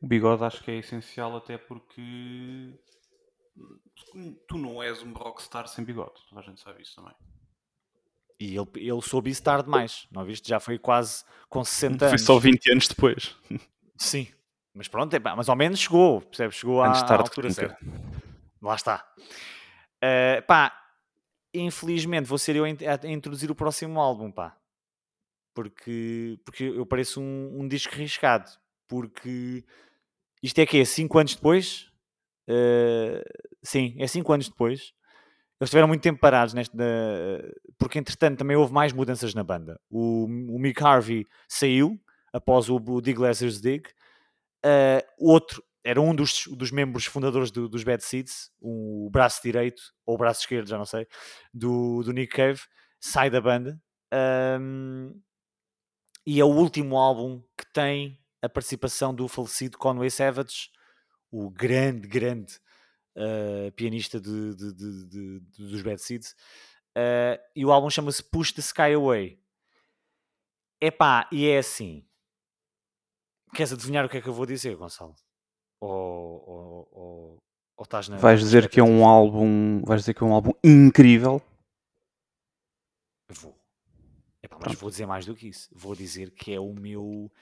O bigode acho que é essencial até porque tu não és um rockstar sem bigode, toda a gente sabe isso também. E ele, ele soube isso tarde demais, não viste? Já foi quase com 60 anos. Foi só 20 anos depois. [LAUGHS] Sim, mas pronto, é, mas ao menos chegou, percebes? Chegou à, à altura certa. Lá está. Uh, pá, infelizmente vou ser eu a, a, introduzir o próximo álbum, pá. Porque, porque eu pareço um, um disco arriscado. Porque isto é que é 5 anos depois? Uh, sim, é 5 anos depois eles tiveram muito tempo parados neste, porque entretanto também houve mais mudanças na banda. O, o Mick Harvey saiu após o, o Dig Lazarus Dig. Uh, outro era um dos, dos membros fundadores do, dos Bad Seeds, o braço direito ou o braço esquerdo, já não sei, do, do Nick Cave, sai da banda. Um, e é o último álbum que tem a participação do falecido Conway Savage, o grande, grande uh, pianista de, de, de, dos Bad Seeds, uh, e o álbum chama-se Push the Sky Away. Epá, e é assim. Queres adivinhar o que é que eu vou dizer, Gonçalo? Ou, ou, ou, ou estás na. Vais dizer que é um álbum. Vais dizer que é um álbum incrível. Vou. Epá, mas vou dizer mais do que isso. Vou dizer que é o meu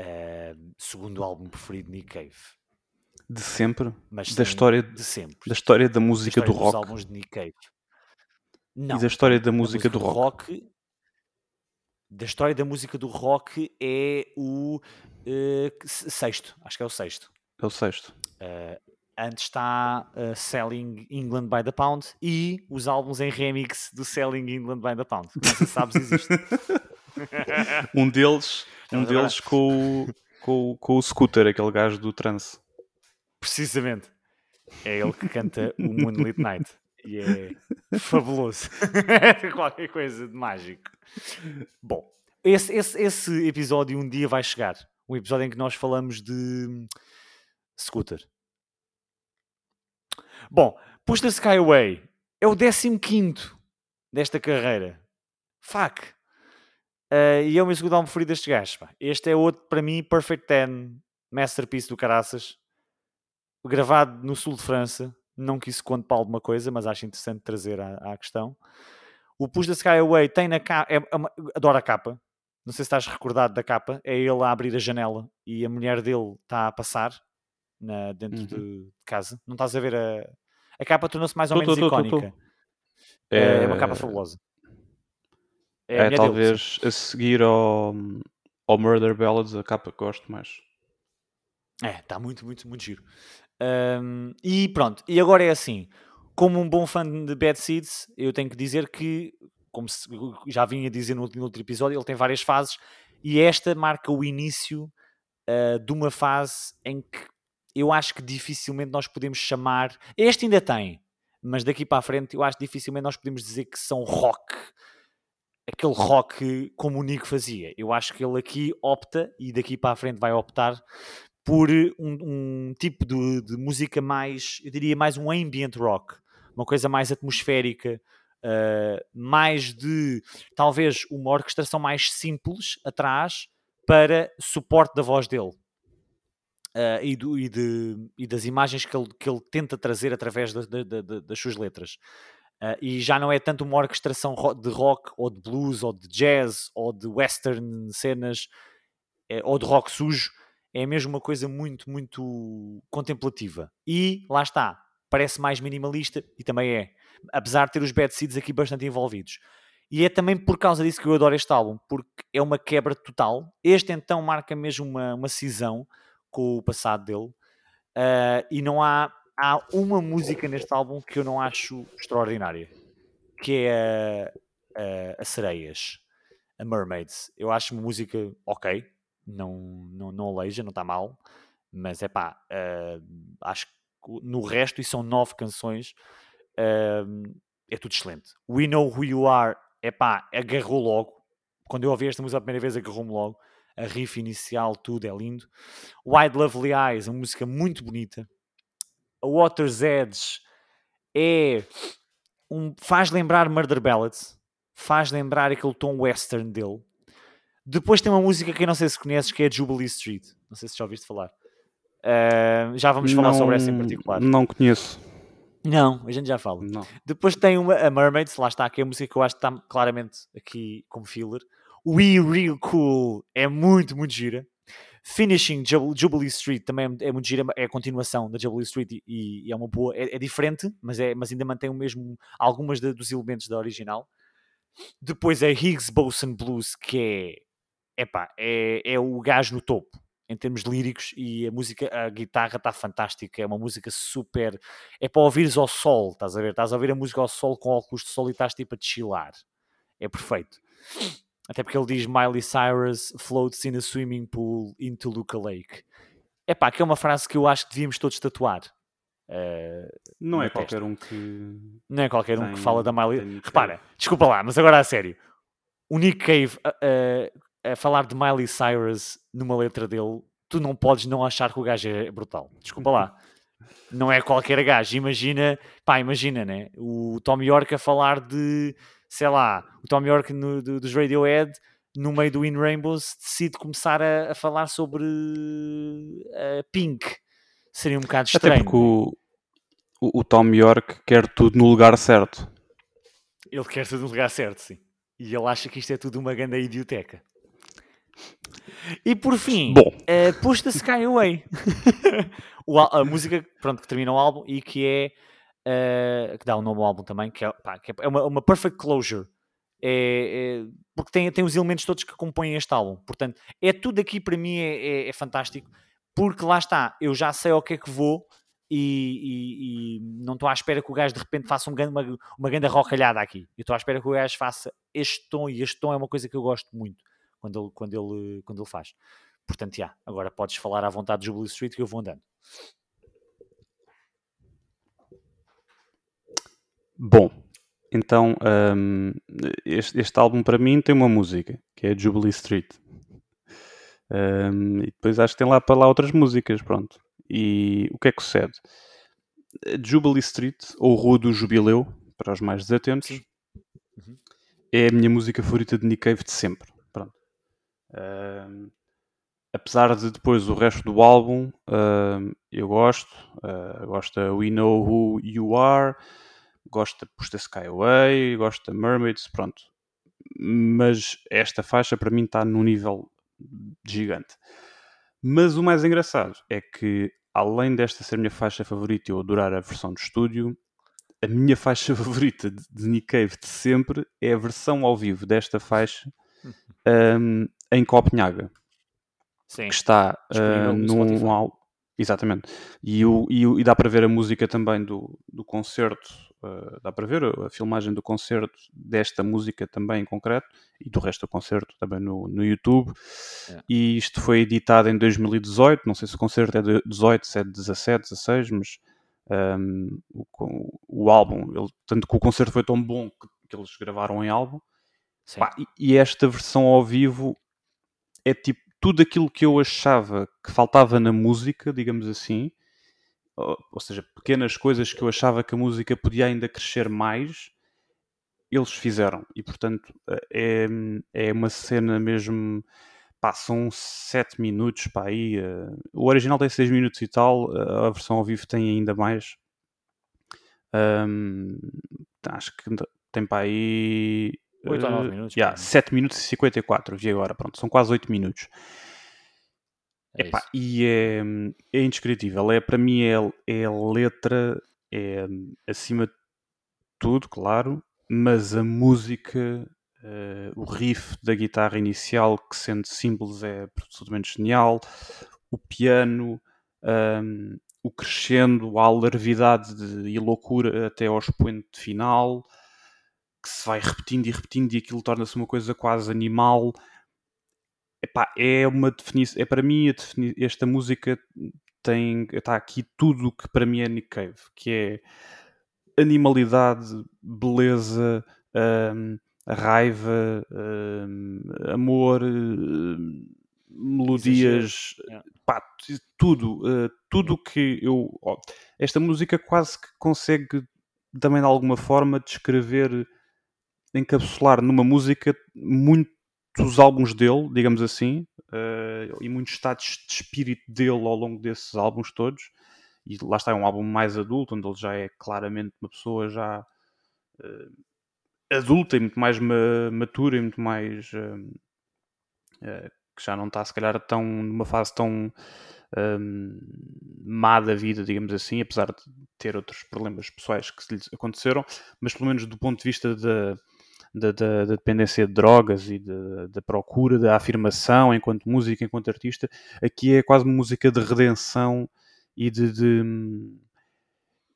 uh, segundo álbum preferido de Nick Cave de sempre, Mas da história de sempre, da história da música história do rock. álbuns de Nick Cave. Não, e da história da, música, música, do rock. rock. Da história da música do rock é o uh, sexto, acho que é o sexto. É o sexto. Uh, antes está uh, Selling England by the Pound e os álbuns em remix do Selling England by the Pound. Não se sabes, existe. [LAUGHS] um deles, um deles com, com, com o Scooter, aquele gajo do trance. Precisamente. É ele que canta o Moonlit Night. E é fabuloso. [LAUGHS] Qualquer coisa de mágico. Bom, esse, esse, esse episódio um dia vai chegar. Um episódio em que nós falamos de scooter. Bom, Push the Skyway é o 15 desta carreira. Fuck. Uh, e é o meu segundo álbum preferido destes gajos. Este é outro, para mim, Perfect Ten, masterpiece do caraças gravado no sul de França. Não que isso conte para alguma coisa, mas acho interessante trazer à, à questão. O Push the Sky Away tem na capa, é, é adoro a capa. Não sei se estás recordado da capa. É ele a abrir a janela e a mulher dele está a passar na, dentro uhum. de casa. Não estás a ver a, a capa tornou-se mais ou tô, menos tô, icónica. Tô, é... é... uma capa fabulosa. É, é talvez dele, a seguir ao, ao Murder Ballads a capa que gosto mais. É, está muito, muito, muito giro. Um, e pronto, e agora é assim: como um bom fã de Bad Seeds, eu tenho que dizer que, como já vinha a dizer no outro episódio, ele tem várias fases e esta marca o início uh, de uma fase em que eu acho que dificilmente nós podemos chamar. Este ainda tem, mas daqui para a frente eu acho que dificilmente nós podemos dizer que são rock. Aquele rock como o Nico fazia. Eu acho que ele aqui opta, e daqui para a frente vai optar, por um, um tipo de, de, música mais, eu diria mais um ambient rock, uma coisa mais atmosférica, uh, mais de talvez uma orquestração mais simples atrás para suporte da voz dele. Uh, e, do, e, de, e, das imagens que ele, que ele tenta trazer através das suas letras. Uh, e já não é tanto uma orquestração de rock, ou de blues, ou de jazz, ou de western cenas, é, ou de rock sujo. É mesmo uma coisa muito, muito contemplativa. E lá está, parece mais minimalista, e também é. Apesar de ter os Bad Seeds aqui bastante envolvidos. E é também por causa disso que eu adoro este álbum, porque é uma quebra total. Este então marca mesmo uma, uma cisão com o passado dele. Uh, e não há, há uma música neste álbum que eu não acho extraordinária, que é a, a, a Sereias, a Mermaids. Eu acho uma música ok, não, não, não aleija, não está mal, mas é pá, uh, acho que no resto, e são nove canções, uh, é tudo excelente. We Know Who You Are, é pá, agarrou logo. Quando eu ouvi esta música a primeira vez, agarrou-me logo a riff inicial, tudo é lindo. Wide Lovely Eyes, uma música muito bonita. A Water's Edge é um, faz lembrar Murder Ballads, faz lembrar aquele tom western dele. Depois tem uma música que eu não sei se conheces, que é Jubilee Street. Não sei se já ouviste falar. Uh, já vamos falar não, sobre essa em particular. Não conheço. Não, a gente já fala. Não. Depois tem uma, a Mermaids, lá está, que é a música que eu acho que está claramente aqui como filler. We Real Cool é muito, muito gira. Finishing Jubilee Street também é, é muito gira, é a continuação da Jubilee Street e, e é uma boa, é, é, diferente, mas, é, mas ainda mantém o mesmo, algumas de, dos elementos da original. Depois é Higgs Boson Blues, que é, epá, é, é o gajo no topo em termos líricos e a música, a guitarra está fantástica, é uma música super, é para ouvires ao sol, estás a ver? Estás a ouvir a música ao sol com óculos de sol e estás tipo a chilar. É perfeito. Até porque ele diz Miley Cyrus floats in a swimming pool into Luca Lake. É pá, que é uma frase que eu acho que devíamos todos tatuar. Uh, não é qualquer um que. Não é qualquer tem, um que fala da Miley. Repara, desculpa lá, mas agora a sério. O Nick Cave a, a, a, falar de Miley Cyrus numa letra dele, tu não podes não achar que o gajo é brutal. Desculpa lá. Não é qualquer gajo. Imagina, pá, imagina, né? O Tom York a falar de sei lá, o Tom York no, do, dos Radiohead, no meio do In Rainbows, decide começar a, a falar sobre uh, Pink. Seria um bocado estranho. Até porque o, o, o, Tom York quer tudo no lugar certo. Ele quer tudo no lugar certo, sim. E ele acha que isto é tudo uma grande idioteca. E por fim, Bom. Uh, Push the Sky Away. [LAUGHS] a música pronto, que termina o álbum e que é uh, que dá um nome ao álbum também, que é, pá, que é uma, uma perfect closure. É, é, porque tem, tem os elementos todos que compõem este álbum. Portanto, é tudo aqui para mim é, é, é fantástico, porque lá está, eu já sei ao que é que vou e, e, e não estou à espera que o gajo de repente faça um, uma, uma grande rocalhada aqui. Eu estou à espera que o gajo faça este tom, e este tom é uma coisa que eu gosto muito quando ele, quando ele, quando ele faz. Portanto, já, agora podes falar à vontade de Jubilee Street que eu vou andando. Bom, então um, este, este, álbum para mim tem uma música que é Jubilee Street. Um, e depois acho que tem lá para lá outras músicas, pronto. E o que é que sucede? Jubilee Street, ou Rua do Jubileu, para os mais desatentos, uhum. é a minha música favorita de Nick Cave de sempre. Pronto. Um, apesar de depois o resto do álbum eu gosto, uh, gosto da We Know Who You Are, gosto da Push the Sky Away, gosto da Mermaids, pronto. Mas esta faixa para mim está num nível gigante. Mas o mais engraçado é que, além desta ser a minha faixa favorita e eu adorar a versão de estúdio, a minha faixa [LAUGHS] favorita de Nick Cave de sempre é a versão ao vivo desta faixa [LAUGHS] um, em Copenhaga. Sim. Que está uh, num álbum. Exatamente. E, o, e, e, dá para ver a música também do, do concerto Uh, dá para ver a filmagem do concerto desta música também em concreto e do resto do concerto também no, no YouTube. É. E isto foi editado em 2018. Não sei se o concerto é de 18, se é de 17, 16, mas um, o, o, álbum, ele, tanto que o concerto foi tão bom que, que eles gravaram em álbum. Pá, e, e esta versão ao vivo é tipo tudo aquilo que eu achava que faltava na música, digamos assim, ou seja, pequenas coisas que eu achava que a música podia ainda crescer mais, eles fizeram. E portanto é, é uma cena mesmo são 7 minutos para aí. Uh, o original tem 6 minutos e tal, uh, a versão ao vivo tem ainda mais. Um, acho que tem para aí. 8 ou 9 minutos. Yeah, 7 minutos e 54, vi agora, pronto, são quase 8 minutos. É Epá, e é, é indescritível. É, para mim é, é a letra, é acima de tudo, claro, mas a música, eh, o riff da guitarra inicial, que sendo simples é absolutamente genial, o piano, ahm, o crescendo, a alarvidade de- e loucura até ao expoente final, que se vai repetindo e repetindo e aquilo torna-se uma coisa quase animal. Epá, é uma definição, é para mim a defini- esta música tem, está aqui tudo o que para mim é Nick Cave, que é animalidade, beleza, hum, raiva, hum, amor, hum, melodias, Yeah. pá, tudo, uh, tudo que eu. esta música quase que consegue também de alguma forma descrever, encapsular numa música muitos álbuns dele, digamos assim, uh, e muitos estados de espírito dele ao longo desses álbuns todos. E lá está, é um álbum mais adulto, onde ele já é claramente uma pessoa já uh, adulta e muito mais ma- matura e muito mais. uh, que já não está, se calhar, tão, numa fase tão um, má da vida, digamos assim, apesar de ter outros problemas pessoais que lhe aconteceram, mas pelo menos do ponto de vista da, da, da- da dependência de drogas e da, procura, da afirmação enquanto música, enquanto artista, aqui é quase música de redenção e de, de-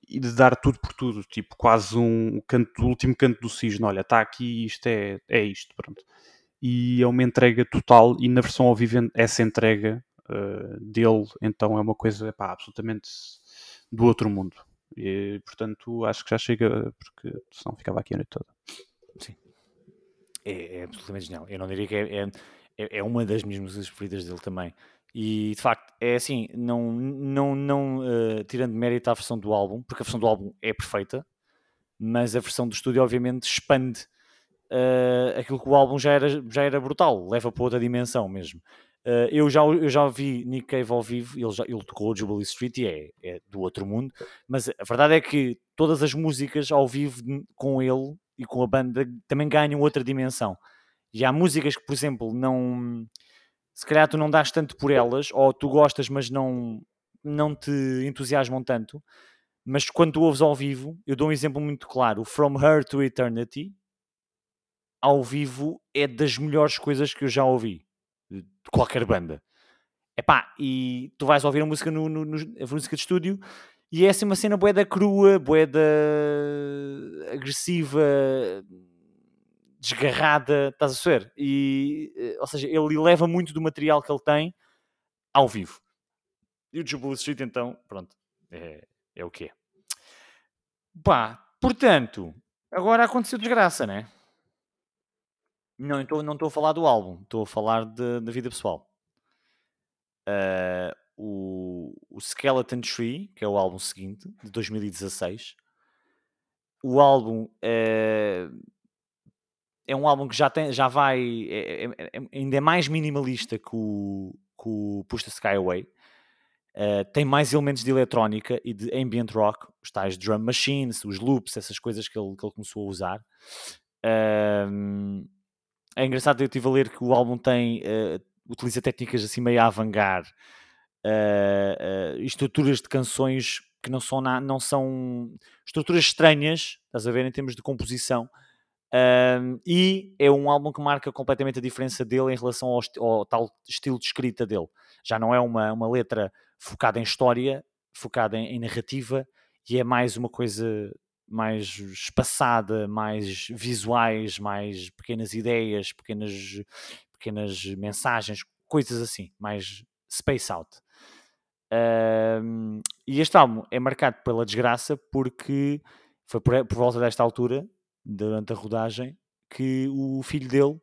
e de dar tudo por tudo, tipo quase um canto, o último canto do cisne, olha, está aqui, isto é, é isto, pronto. E é uma entrega total, e na versão ao vivo essa entrega uh, dele, então é uma coisa pá, absolutamente do outro mundo. E, portanto, acho que já chega, porque senão ficava aqui a noite toda. É, é absolutamente genial. Eu não diria que é, é, é- é uma das minhas músicas preferidas dele também. E de facto, é assim, não, não, não eh, tirando mérito à versão do álbum, porque a versão do álbum é perfeita, mas a versão do estúdio, obviamente, expande eh, aquilo que o álbum já era, já era brutal, leva para outra dimensão mesmo. Eh, eu, já, eu já vi Nick Cave ao vivo, ele, já, ele tocou o Jubilee Street e é, é do outro mundo, mas a verdade é que todas as músicas ao vivo com ele e com a banda também ganham outra dimensão. E há músicas que, por exemplo, não. Se calhar tu não dás tanto por elas, ou tu gostas, mas não, não te entusiasmam tanto. Mas quando tu ouves ao vivo, eu dou um exemplo muito claro: From Her to Eternity, ao vivo, é das melhores coisas que eu já ouvi de qualquer banda. Epá, e tu vais ouvir a música no, no- no- a música de estúdio e é assim uma cena boeda crua, boeda agressiva, desgarrada, estás a ver? E, eh, ou seja, ele leva muito do material que ele tem ao vivo. E o Jubilee Street, então, pronto, é, é o que é. Pá, portanto, agora aconteceu desgraça, né? Não estou não estou a falar do álbum, estou a falar da vida pessoal. Ah, o, o Skeleton Tree, que é o álbum seguinte, de 2016. O álbum eh, é um álbum que já, tem, já vai. é- é- é- ainda é mais minimalista que o, que o Push the Sky Away. Eh, tem mais elementos de eletrónica e de ambient rock, os tais drum machines, os loops, essas coisas que ele, que ele começou a usar. Ahm, é engraçado, eu estive a ler que o álbum tem, eh, utiliza técnicas assim meio avant-garde, eh, eh, estruturas de canções que não são, na- não são estruturas estranhas, estás a ver, em termos de composição. E é um álbum que marca completamente a diferença dele em relação ao, ao tal estilo de escrita dele. Já não é uma, uma letra focada em história, focada em, em narrativa, e é mais uma coisa mais espaçada, mais visuais, mais pequenas ideias, pequenas, pequenas mensagens, coisas assim, mais space out. E este álbum é marcado pela desgraça porque foi por, por volta desta altura, durante a rodagem, que o filho dele,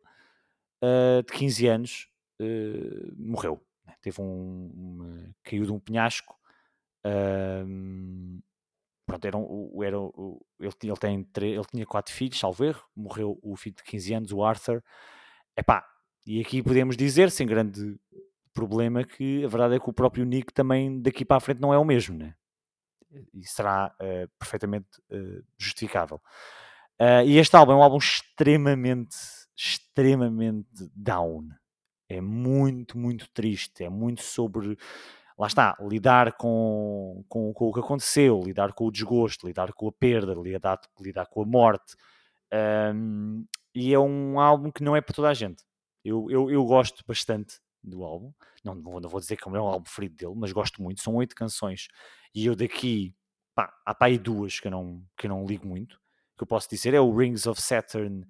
ah, de 15 anos, ah, morreu. Teve um, caiu de um penhasco. ahm, pronto, era, um- era, ele, ele, tem, ele tinha quatro filhos, salvo erro. Morreu o filho de 15 anos, o Arthur. Epá, E aqui podemos dizer, sem grande problema, que a verdade é que o próprio Nick também daqui para a frente não é o mesmo, né? E será uh, perfeitamente uh, justificável. Uh, e este álbum é um álbum extremamente, extremamente down. É muito, muito triste. É muito sobre, lá está, lidar com, com, com o que aconteceu, lidar com o desgosto, lidar com a perda, lidar, lidar com a morte. Um, e é um álbum que não é para toda a gente. Eu, eu, eu gosto bastante do álbum. Não, não vou dizer que é um álbum preferido dele, mas gosto muito. São oito canções e eu daqui, pá, há pá aí duas que eu, não, que eu não ligo muito. Que eu posso dizer é o Rings of Saturn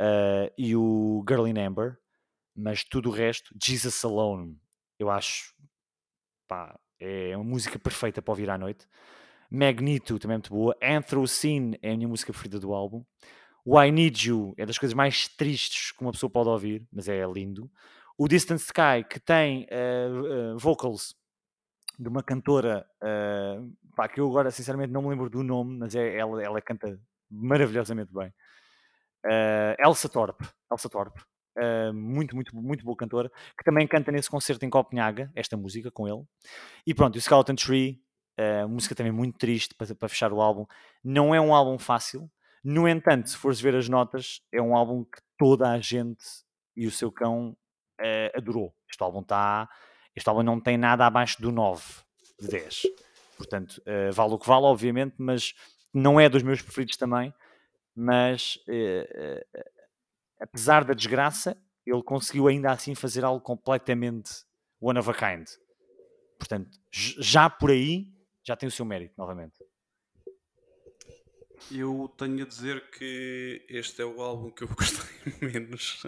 uh, e o Girl in Amber, mas tudo o resto, Jesus Alone, eu acho, pá, é uma música perfeita para ouvir à noite. Magneto também é muito boa. Anthrocene é a minha música preferida do álbum. O I Need You é das coisas mais tristes que uma pessoa pode ouvir, mas é lindo. O Distant Sky, que tem uh, uh, vocals de uma cantora uh, pá, que eu agora sinceramente não me lembro do nome, mas é, ela, ela canta maravilhosamente bem. Elsa Torpe, Elsa Torpe, muito, muito, muito boa cantora, que também canta nesse concerto em Copenhaga, esta música com ele. E pronto, o Skeleton Tree, música também muito triste para, para fechar o álbum. Não é um álbum fácil, no entanto, se fores ver as notas, é um álbum que toda a gente e o seu cão adorou. Este álbum está este álbum não tem nada abaixo do 9 de 10. Portanto, uh, vale o que vale, obviamente, mas não é dos meus preferidos também. Mas, uh, uh, apesar da desgraça, ele conseguiu ainda assim fazer algo completamente one of a kind. Portanto, já por aí, já tem o seu mérito, novamente. Eu tenho a dizer que este é o álbum que eu [LAUGHS] gostei menos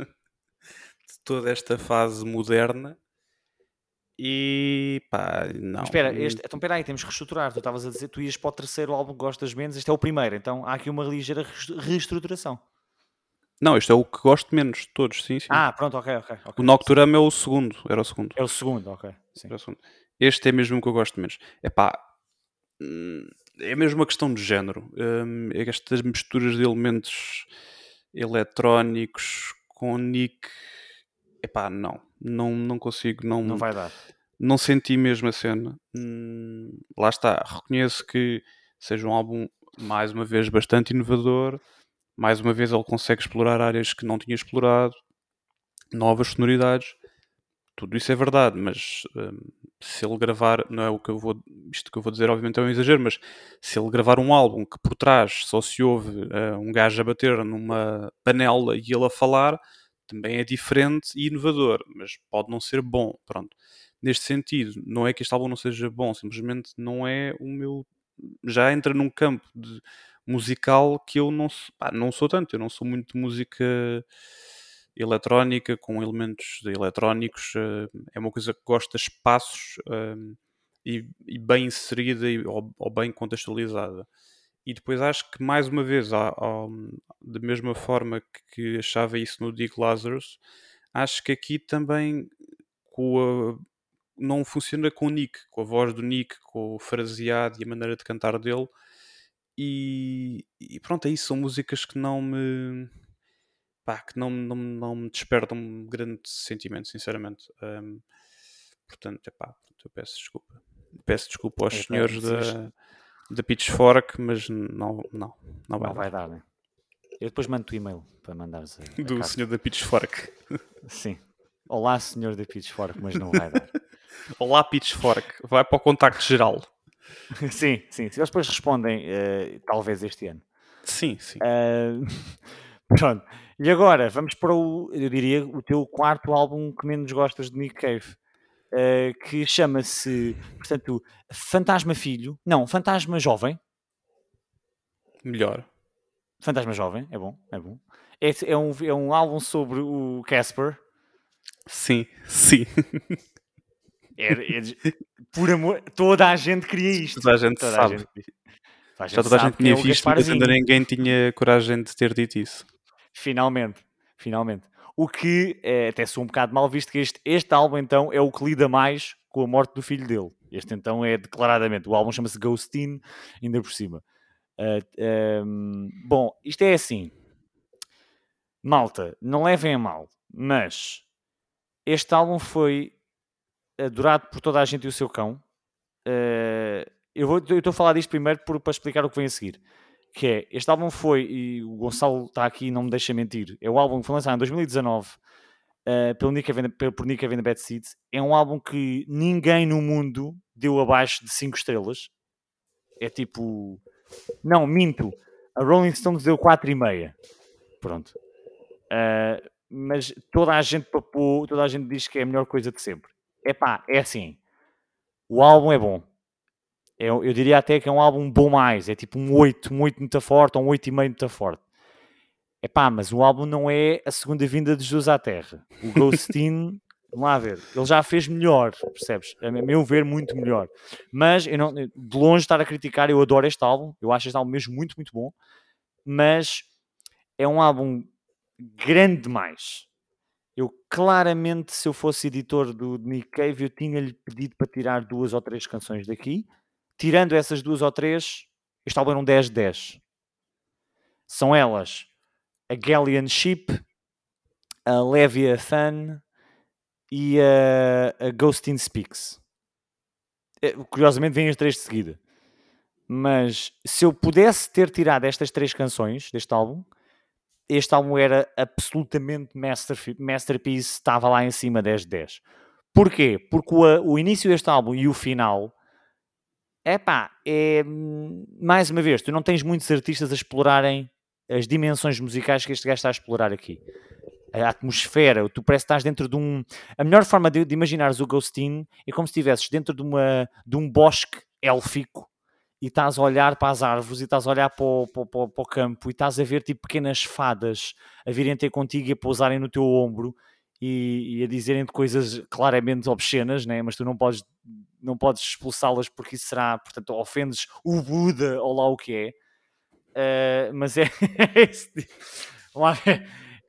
toda esta fase moderna e pá, não. Mas espera, este, então espera aí, temos que reestruturar. Tu estavas a dizer, tu ias para o terceiro álbum que gostas menos, este é o primeiro, então há aqui uma ligeira reestruturação. Não, este é o que gosto menos de todos, sim, sim. Ah, pronto, ok, ok. okay. O Nocturama é o segundo, era o segundo. É o segundo, ok. Sim. O segundo. Este é mesmo o que eu gosto menos. É pá, hum, é mesmo uma questão de género. Um, é estas misturas de elementos eletrónicos com Nick. É pá, não não, não consigo, não, não vai dar. Não senti mesmo a cena. Hum, lá está, reconheço que seja um álbum, mais uma vez, bastante inovador. Mais uma vez, ele consegue explorar áreas que não tinha explorado, novas sonoridades. Tudo isso é verdade, mas hum, se ele gravar, não é o que eu vou, isto que eu vou dizer, obviamente é um exagero, mas se ele gravar um álbum que por trás só se ouve uh, um gajo a bater numa panela e ele a falar, também é diferente e inovador, mas pode não ser bom. Pronto. Neste sentido, não é que este álbum não seja bom, simplesmente não é o meu. Já entra num campo de musical que eu não, pá, não sou tanto. Eu não sou muito de música eletrónica com elementos eletrónicos. Eh, é uma coisa que gosto de espaços um, e, e, bem inserida e, ou, ou bem contextualizada. E depois acho que, mais uma vez, há, há, da mesma forma que achava isso no Dick Lazarus, acho que aqui também com a, não funciona com o Nick, com a voz do Nick, com o fraseado e a maneira de cantar dele. E, e pronto, é isso. São músicas que não me. Pá, que não, não, não me despertam um grande sentimento, sinceramente. Um, portanto, epá, eu peço desculpa. Peço desculpa aos é, senhores da da Pitchfork, mas não, não, não vai, não vai dar. né? Eu depois mando o e-mail para mandares a, a Do carta. senhor da Pitchfork. [LAUGHS] Sim. Olá, senhor da Pitchfork, mas não vai dar. [LAUGHS] Olá, Pitchfork. Vai para o contacto geral. [LAUGHS] sim, sim. Eles depois respondem, uh, talvez este ano. Sim, sim. Uh, pronto. E agora, vamos para o, eu diria, o teu quarto álbum que menos gostas de Nick Cave. Uh, que chama-se, portanto, Fantasma Filho. Não, Fantasma Jovem. Melhor. Fantasma Jovem, é bom, é bom. É, é, um, é um álbum sobre o Casper. Sim, sim. É, é, por amor, toda a gente queria isto. Toda a gente toda sabe. A gente, toda a gente Já toda a gente tinha é visto, mas ainda ninguém tinha coragem de ter dito isso. Finalmente, finalmente. O que é, até sou um bocado mal visto que este, este álbum então é o que lida mais com a morte do filho dele. Este então é declaradamente, o álbum chama-se Ghostin, ainda por cima. Uh, ah, um, bom, isto é assim. Malta, não levem a mal, mas este álbum foi adorado por toda a gente e o seu cão. Uh, eu, estou a falar disto primeiro por, para explicar o que vem a seguir. Que é, este álbum foi, e o Gonçalo está aqui não me deixa mentir, é o álbum que foi lançado em 2019 uh, pelo Nick Haven, por Nick Haven Bad Seeds. É um álbum que ninguém no mundo deu abaixo de 5 estrelas. É tipo... Não, minto. A Rolling Stones deu 4,5. Pronto. Uh, mas toda a gente papou, toda a gente diz que é a melhor coisa de sempre. É pá, é assim. O álbum é bom. Eu, eu, diria até que é um álbum bom mais. É tipo um 8, um 8 muito forte, ou um 8,5 muito forte. É pá, mas o álbum não é a segunda vinda de Jesus à Terra. O Ghostin, [LAUGHS] vamos lá ver, ele já fez melhor, percebes? A meu ver, muito melhor. Mas, eu não, de longe estar a criticar, eu adoro este álbum. Eu acho este álbum mesmo muito, muito bom. Mas é um álbum grande demais. Eu claramente, se eu fosse editor do Nick Cave, eu tinha-lhe pedido para tirar duas ou três canções daqui. Tirando essas duas ou três, este álbum era um 10-10. São elas a Galleon Ship, a Leviathan e a, a Ghost in Speaks. É, curiosamente vêm as três de seguida. Mas se eu pudesse ter tirado estas três canções deste álbum, este álbum era absolutamente masterpiece, estava lá em cima 10 de 10. Porquê? Porque o, o início deste álbum e o final epá, é mais uma vez, tu não tens muitos artistas a explorarem as dimensões musicais que este gajo está a explorar aqui. A atmosfera, tu parece que estás dentro de um. A melhor forma de, de imaginares o Ghostin é como se estivesses dentro de, uma, de um bosque élfico e estás a olhar para as árvores e estás a olhar para o, para, para, para o campo e estás a ver tipo pequenas fadas a virem ter contigo e a pousarem no teu ombro e, e a dizerem-te coisas claramente obscenas, né? mas tu não podes, não podes expulsá-las porque isso será, portanto, ofendes o Buda ou lá o que é. Uh, mas é, [LAUGHS] é,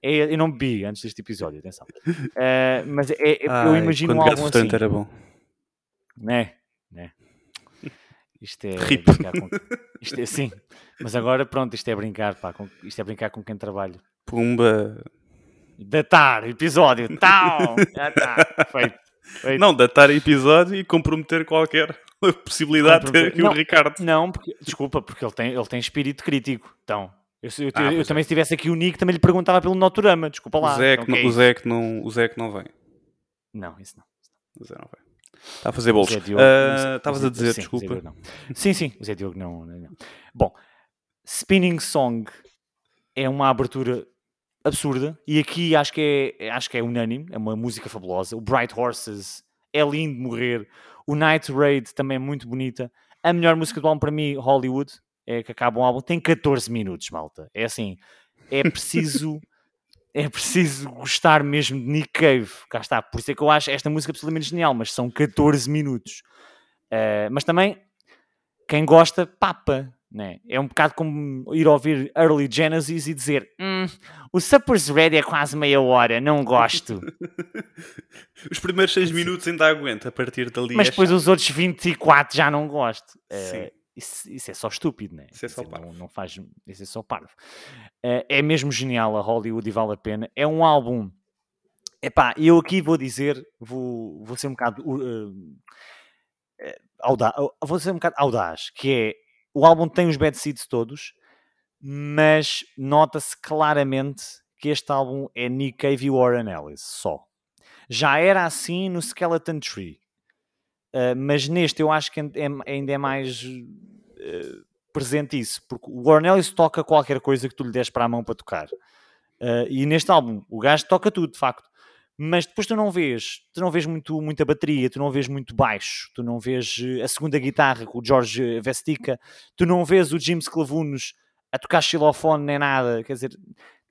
é, eu não bebi antes deste episódio, atenção. Uh, mas é, é Ai, eu imagino algo assim. era bom. Né? né? Isto é, com, isto é sim, mas agora pronto, isto é brincar, pá, com, isto é brincar com quem trabalha. Pumba. Datar episódio, tal, já está, feito, Não, datar episódio e comprometer qualquer [LAUGHS] possibilidade de ter aqui não, o Ricardo. Não, porque, desculpa, porque ele tem, ele tem espírito crítico, então. Eu, eu, ah, eu, eu também, é. se tivesse aqui o Nick, também lhe perguntava pelo Noturama, desculpa lá. O Zé, então, que, não, é o Zé que não, o Zé que não vem. Não, isso não. O Zé não vem. Está a fazer bolos. Uh, Estavas a dizer, sim, desculpa. Diogo, sim, sim, o Zé Diogo não, não, Bom, Spinning Song é uma abertura absurda e aqui acho que é, acho que é unânime, é uma música fabulosa. O Bright Horses é lindo morrer. O Night Raid também é muito bonita. A melhor música do álbum para mim, Hollywood, é que acaba um álbum, tem 14 minutos, malta. É assim, é preciso é preciso gostar mesmo de Nick Cave. Cá está. Por isso é que eu acho esta música absolutamente genial, mas são 14 minutos. Uh, mas também, quem gosta, papa. Né? É um bocado como ir ouvir Early Genesis e dizer hum, o Supper's Ready é quase meia hora, não gosto. [LAUGHS] os primeiros 6 minutos ainda aguenta, a partir dali. Mas é depois chato. os outros 24 já não gosto. Uh, isso, isso, é só estúpido, né? Isso é só parvo. Não, não, faz, isso é só parvo. Uh, é mesmo genial a Hollywood e vale a pena. É um álbum. Epá, eu aqui vou dizer, vou, vou ser um bocado uh, uh, audaz, vou ser um bocado audaz, que é o álbum tem os bad seeds todos, mas nota-se claramente que este álbum é Nick Cave e Warren Ellis só. Já era assim no Skeleton Tree. Uh, mas neste eu acho que é, ainda é mais uh, presente isso, porque o Warren Ellis toca qualquer coisa que tu lhe des para a mão para tocar. Uh, e neste álbum o gajo toca tudo, de facto. Mas depois tu não vês, tu não vês muito, muita bateria, tu não vês muito baixo, tu não vês a segunda guitarra com o George Vestica, tu não vês o James Clavunos a tocar xilofone nem nada. Quer dizer,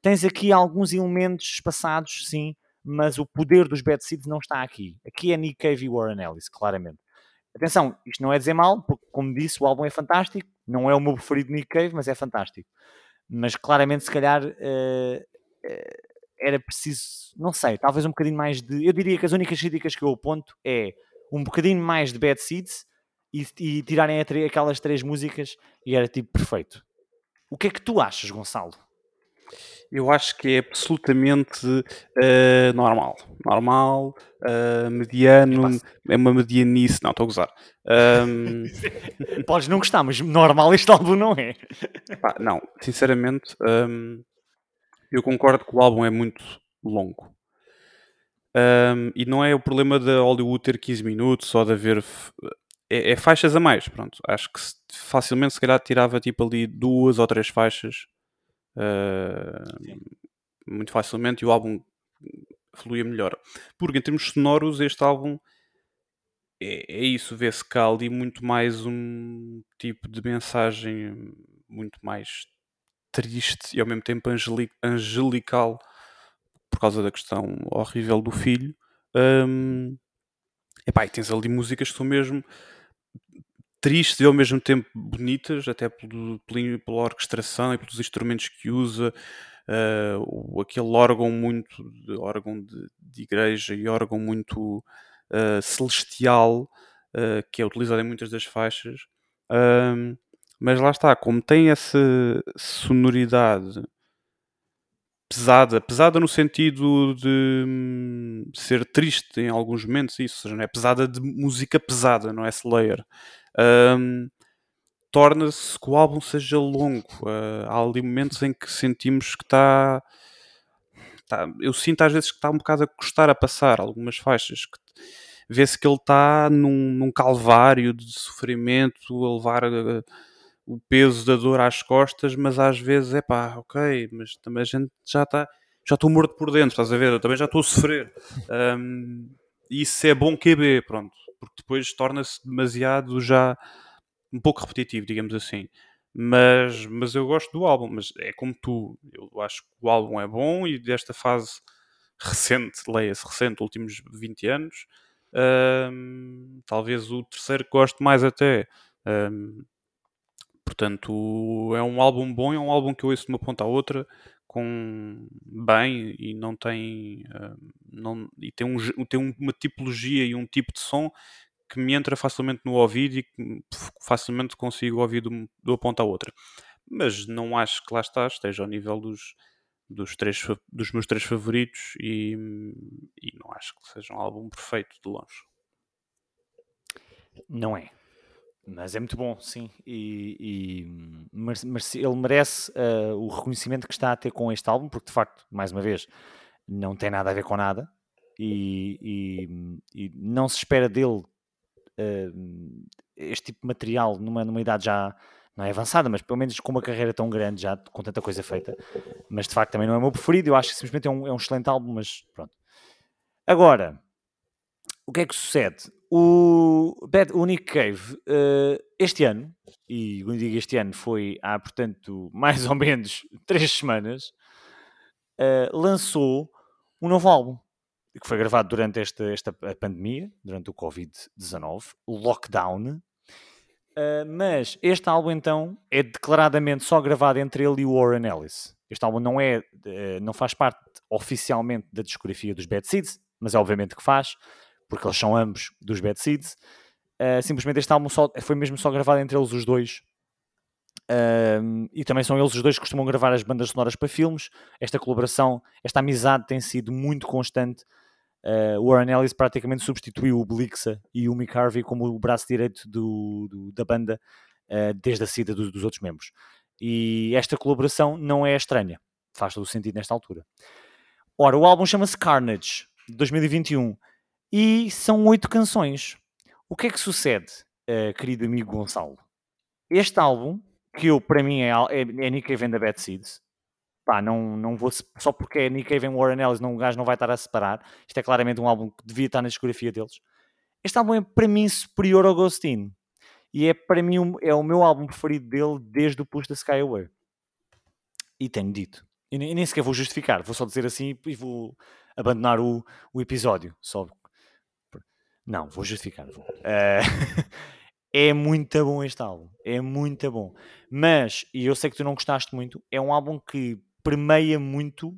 tens aqui alguns elementos espaçados, sim, mas o poder dos Bad Seeds não está aqui. Aqui é Nick Cave e Warren Ellis, claramente. Atenção, isto não é dizer mal, porque, como disse, o álbum é fantástico. Não é o meu preferido Nick Cave, mas é fantástico. Mas claramente, se calhar, uh, uh, era preciso, não sei, talvez um bocadinho mais de. Eu diria que as únicas críticas que eu aponto é um bocadinho mais de Bad Seeds e, e tirarem aquelas três músicas e era tipo perfeito. O que é que tu achas, Gonçalo? Eu acho que é absolutamente uh, normal. Normal, uh, mediano, é uma medianice. Não, estou a gozar. Um... [LAUGHS] Podes não gostar, mas normal este álbum não é. Epá, não, sinceramente, um, eu concordo que o álbum é muito longo. Um, e não é o problema da Hollywood ter 15 minutos ou de haver. É, é, faixas a mais, pronto. Acho que facilmente, se calhar, tirava tipo ali duas ou três faixas uh, muito facilmente e o álbum fluía melhor. Porque em termos sonoros, este álbum é, é isso, vê-se cá ali muito mais um tipo de mensagem muito mais triste e ao mesmo tempo angelical por causa da questão horrível do filho. Um, epá, e tens ali músicas que são mesmo tristes e ao mesmo tempo bonitas, até pelo, pela orquestração e pelos instrumentos que usa. Uh, aquele órgão muito de órgão de, de igreja e órgão muito uh, celestial uh, que é utilizado em muitas das faixas mas lá está, como tem essa sonoridade pesada, pesada no sentido de hum, ser triste em alguns momentos, isso, seja, não é pesada de música pesada, não é Slayer. Um, torna-se que o álbum seja longo. Uh, há ali momentos em que sentimos que está. Tá, eu sinto às vezes que está um bocado a custar a passar algumas faixas. Que vê-se que ele está num, num, calvário de sofrimento, a levar. Uh, o peso da dor às costas, mas às vezes é pá, ok, mas também a gente já está, já estou morto por dentro, estás a ver? Eu também já estou a sofrer. Um, isso é bom QB, pronto, porque depois torna-se demasiado já um pouco repetitivo, digamos assim. Mas, mas eu gosto do álbum, mas é como tu, eu acho que o álbum é bom e desta fase recente, leia-se recente, últimos 20 anos, um, talvez o terceiro que gosto mais até. Um, Portanto, é um álbum bom, é um álbum que eu ouço de uma ponta à outra com bem e não tem uh, não, e tem, um, tem uma tipologia e um tipo de som que me entra facilmente no ouvido e que facilmente consigo ouvir de, uma ponta à outra. Mas não acho que lá está, esteja ao nível dos, dos, três, dos meus três favoritos e, e não acho que seja um álbum perfeito de longe. Não é. Mas é muito bom, sim. E, e ele merece uh, o reconhecimento que está a ter com este álbum, porque de facto, mais uma vez, não tem nada a ver com nada e, e, e não se espera dele uh, este tipo de material numa, numa idade já não é avançada, mas pelo menos com uma carreira tão grande já, com tanta coisa feita. Mas de facto também não é o meu preferido. Eu acho que simplesmente é um, é um excelente álbum, mas pronto. Agora, o que é que sucede? O, o Nick Cave, uh, este ano, e quando digo este ano, foi há, portanto, [LAUGHS] mais ou menos três semanas, uh, lançou um novo álbum, que foi gravado durante esta, esta pandemia, durante o Covid-19, o Lockdown. Uh, mas este álbum, então, é declaradamente só gravado entre ele e o Warren Ellis. Este álbum não, é, não faz parte oficialmente da discografia dos Bad Seeds, mas é obviamente que faz porque eles são ambos dos Bad Seeds. Uh, simplesmente este álbum só, foi mesmo só gravado entre eles os dois. E também são eles os dois que costumam gravar as bandas sonoras para filmes. Esta colaboração, esta amizade tem sido muito constante. Uh, Warren Ellis praticamente substituiu o Blixa e o Mick Harvey como o braço direito do, do da banda uh, desde a saída do, dos outros membros. E esta colaboração não é estranha, faz todo o sentido nesta altura. Ora, o álbum chama-se Carnage, de 2021 e são oito canções. O que é que sucede, uh, querido amigo Gonçalo? Este álbum, que eu, para mim é, é, é Nick Cave and the Bad Seeds, pá, não, não vou, só porque é Nick Cave and Warren Ellis, não, o gajo não vai estar a separar. Isto é claramente um álbum que devia estar na discografia deles. Este álbum é, para mim, superior ao Ghostin. E é, para mim, é o meu álbum preferido dele desde o Push the Sky Away. E tenho dito. E nem sequer vou justificar, vou só dizer assim e vou abandonar o, o episódio. Só não, vou justificar. Vou. Uh, [LAUGHS] [LAUGHS] é muito bom este álbum. É muito bom. Mas, e eu sei que tu não gostaste muito, é um álbum que permeia muito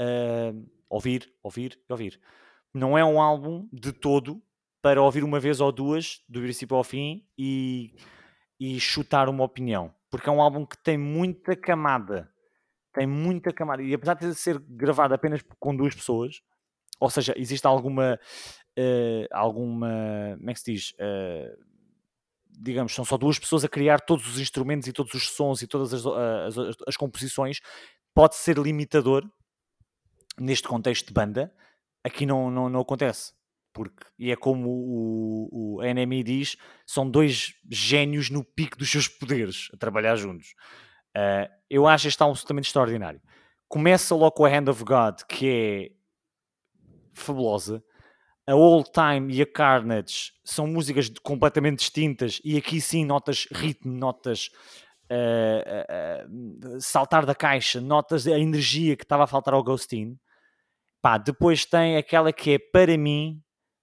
uh, ouvir, ouvir e ouvir. Não é um álbum de todo para ouvir uma vez ou duas, do princípio ao fim, e, e chutar uma opinião. Porque é um álbum que tem muita camada tem muita camada. E apesar de ser gravado apenas com duas pessoas, ou seja, existe alguma. Uh, alguma. Como é que se diz? Uh, digamos, são só duas pessoas a criar todos os instrumentos e todos os sons e todas as, as, as, as composições, pode ser limitador neste contexto de banda. Aqui não, não, não acontece. Porque, e é como o, o NME diz, são dois génios no pico dos seus poderes a trabalhar juntos. Uh, eu acho este álbum absolutamente extraordinário. Começa logo com a Hand of God, que é fabulosa. A Old Time e a Carnage são músicas completamente distintas, e aqui sim notas ritmo, notas uh, uh, saltar da caixa, notas a energia que estava a faltar ao Ghostin. Pá, depois tem aquela que é, para mim,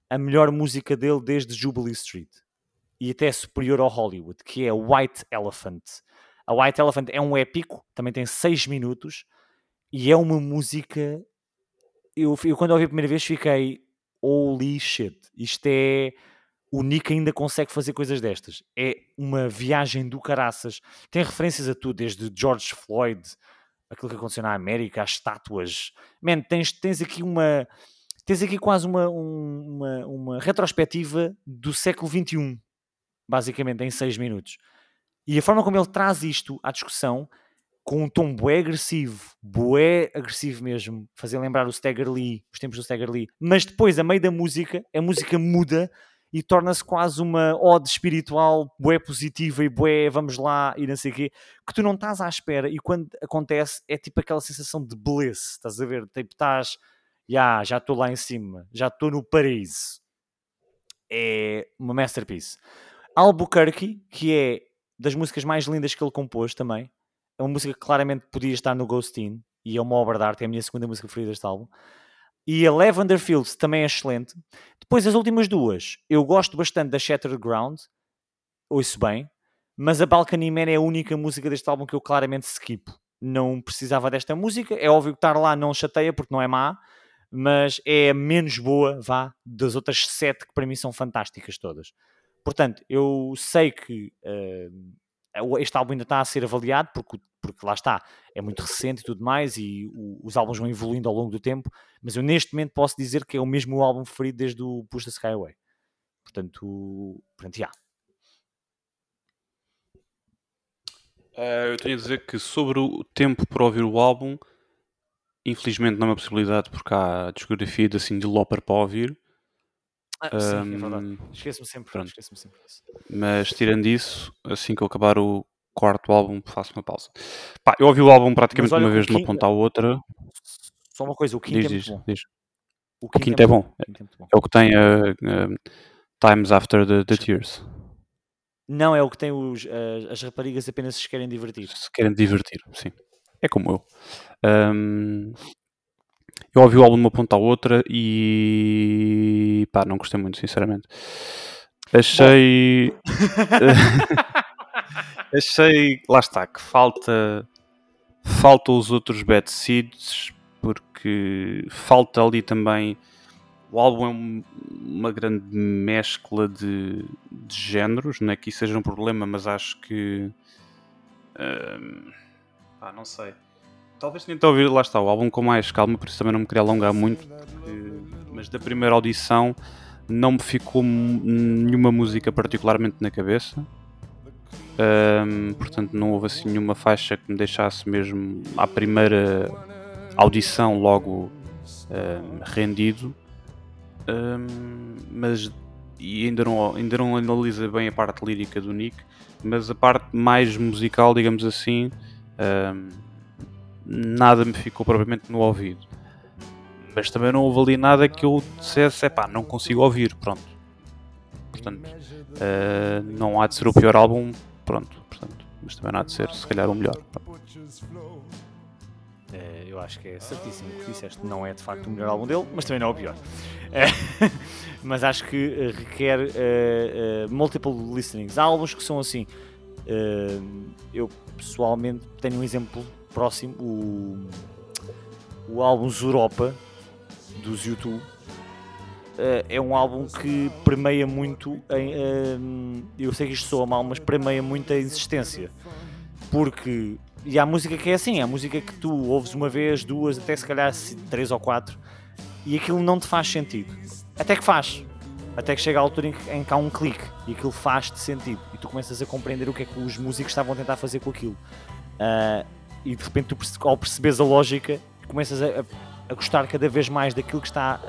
a melhor música dele desde Jubilee Street e até superior ao Hollywood, que é White Elephant. A White Elephant é um épico, também tem 6 minutos e é uma música. Eu, eu quando ouvi a primeira vez fiquei holy shit, isto é. O Nick ainda consegue fazer coisas destas. É uma viagem do caraças. Tem referências a tudo, desde George Floyd, aquilo que aconteceu na América, as estátuas. Man, tens, tens aqui uma. Tens aqui quase uma, uma, uma retrospectiva do século XXI, basicamente, em 6 minutos. E a forma como ele traz isto à discussão, com um tom bué agressivo, bué agressivo mesmo, fazer lembrar o Stagger Lee, os tempos do Stagger Lee, mas depois, a meio da música, a música muda e torna-se quase uma ode espiritual bué positiva e bué vamos lá e não sei o quê, que tu não estás à espera e quando acontece é tipo aquela sensação de bliss, estás a ver? Tipo, estás, yeah, já estou lá em cima, já estou no paraíso. É uma masterpiece. Albuquerque, que é das músicas mais lindas que ele compôs também. É uma música que claramente podia estar no Ghostin e é uma obra de arte, é a minha segunda música preferida deste álbum. E a Lavender Fields também é excelente. Depois, as últimas duas, eu gosto bastante da Shattered Ground, ouço bem, mas a Balcony Man é a única música deste álbum que eu claramente skipo. Não precisava desta música, é óbvio que estar lá não chateia porque não é má, mas é a menos boa, vá, das outras sete que para mim são fantásticas todas. Portanto, eu sei que uh, este álbum ainda está a ser avaliado, porque, porque lá está, é muito recente e tudo mais, e o, os álbuns vão evoluindo ao longo do tempo, mas eu neste momento posso dizer que é o mesmo álbum preferido desde o Push the Skyway. Portanto, portanto, já. Uh, eu tenho a dizer que sobre o tempo para ouvir o álbum, infelizmente não é uma possibilidade porque há discografia de, assim, de Loper para ouvir. Ah, sim, é verdade. Esqueço-me sempre, esqueço sempre. Mas tirando isso, assim que eu acabar o quarto álbum, faço uma pausa. Pá, eu ouvi o álbum praticamente uma vez de uma ponta à outra. Só uma coisa, o quinto diz, é diz, bom. O quinto, o quinto é, bom. É, é, bom. é, o que tem uh, uh, Times After the, the, Tears. Não, é o que tem os, uh, as raparigas apenas se querem divertir. Se querem divertir, sim. É como eu. Um, eu ouvi o álbum de uma ponta à outra e pá, não gostei muito, sinceramente. Achei. [LAUGHS] achei. Lá está, que falta. Falta os outros Bad Seeds, porque falta ali também. O álbum é um, uma grande mescla de, de géneros, não é que isso seja um problema, mas acho que. Uh, pá, não sei Talvez tenha ouvir, lá está, o álbum com mais calma, por isso também não me queria alongar muito, porque, mas da primeira audição não me ficou nenhuma música particularmente na cabeça. Um, portanto, não houve assim nenhuma faixa que me deixasse mesmo à primeira audição logo um, rendido. Um, mas e ainda não, ainda não analisa bem a parte lírica do Nick, mas a parte mais musical, digamos assim, nada me ficou propriamente no ouvido. Mas também não houve ali nada que eu dissesse, é pá, não consigo ouvir, pronto. Portanto, uh, não há de ser o pior álbum, pronto, portanto, mas também não há de ser, se calhar, o melhor. É, eu acho que é certíssimo o que disseste. Não é de facto o melhor álbum dele, mas também não é o pior. É, [LAUGHS] mas acho que uh, requer uh, multiple listenings. Há álbuns que são assim. eu pessoalmente tenho um exemplo próximo, o, o álbum Zuropa dos YouTube uh, é um álbum que permeia muito em, uh, eu sei que isto soa mal, mas permeia muito a existência porque e há música que é assim, há música que tu ouves uma vez, duas, até se calhar três ou quatro, e aquilo não te faz sentido. Até que faz. Até que chega a altura em que, em que há um clique e aquilo faz-te sentido. E tu começas a compreender o que é que os músicos estavam a tentar fazer com aquilo. Ah, e de repente, tu, ao perceberes a lógica, começas a, a- a gostar cada vez mais daquilo que está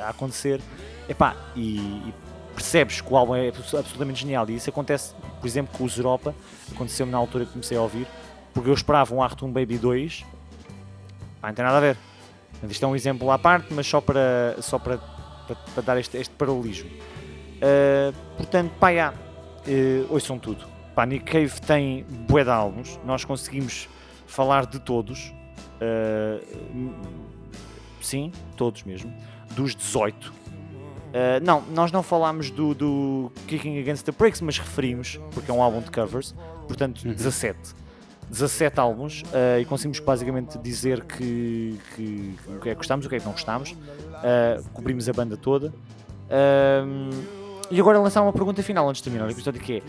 a, a- acontecer. Epá, e, e percebes que o álbum é abs- absolutamente genial. E isso acontece, por exemplo, com o Zeropa. Aconteceu-me na altura que comecei a ouvir. Porque eu esperava um Artum Baby 2. Pá, não tem nada a ver. Isto é um exemplo à parte, mas só para, só para, para, para dar este, este paralelismo. Uh, portanto, pá, já, uh, ouçam tudo. Pá, Nick Cave tem bué de álbuns, nós conseguimos falar de todos. Uh, sim, todos mesmo. Dos 18. Uh, não, nós não falámos do, do Kicking Against the Pricks, mas referimos, porque é um álbum de covers, portanto, 17. 17 álbuns uh, e conseguimos basicamente dizer que, que, o que é que gostamos, o que é que não gostamos. Uh, cobrimos a banda toda. E agora lançar uma pergunta final antes de terminar o episódio que é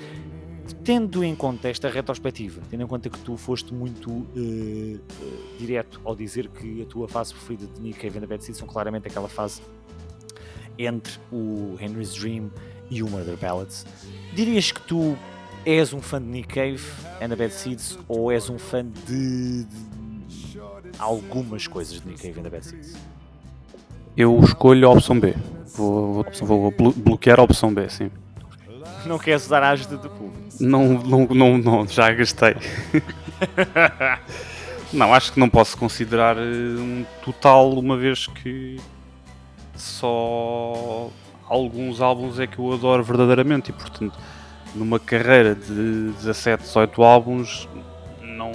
tendo em conta esta retrospectiva, tendo em conta que tu foste muito uh, uh, direto ao dizer que a tua fase preferida de Nick Cave and the Bad Seeds são claramente aquela fase entre o Henry's Dream e o Murder Ballads, dirias que tu és um fã de Nick Cave and the Bad Seeds ou és um fã de, de algumas coisas de Nick Cave and the Bad Seeds? Eu escolho a opção B. Vou, vou, vou blo- bloquear a opção B, sim. Não queres usar a ajuda do público? Não, não, não, não já gastei. [LAUGHS] não, acho que não posso considerar eh, um total, uma vez que só alguns álbuns é que eu adoro verdadeiramente e, portanto, numa carreira de 17, 18 álbuns, não.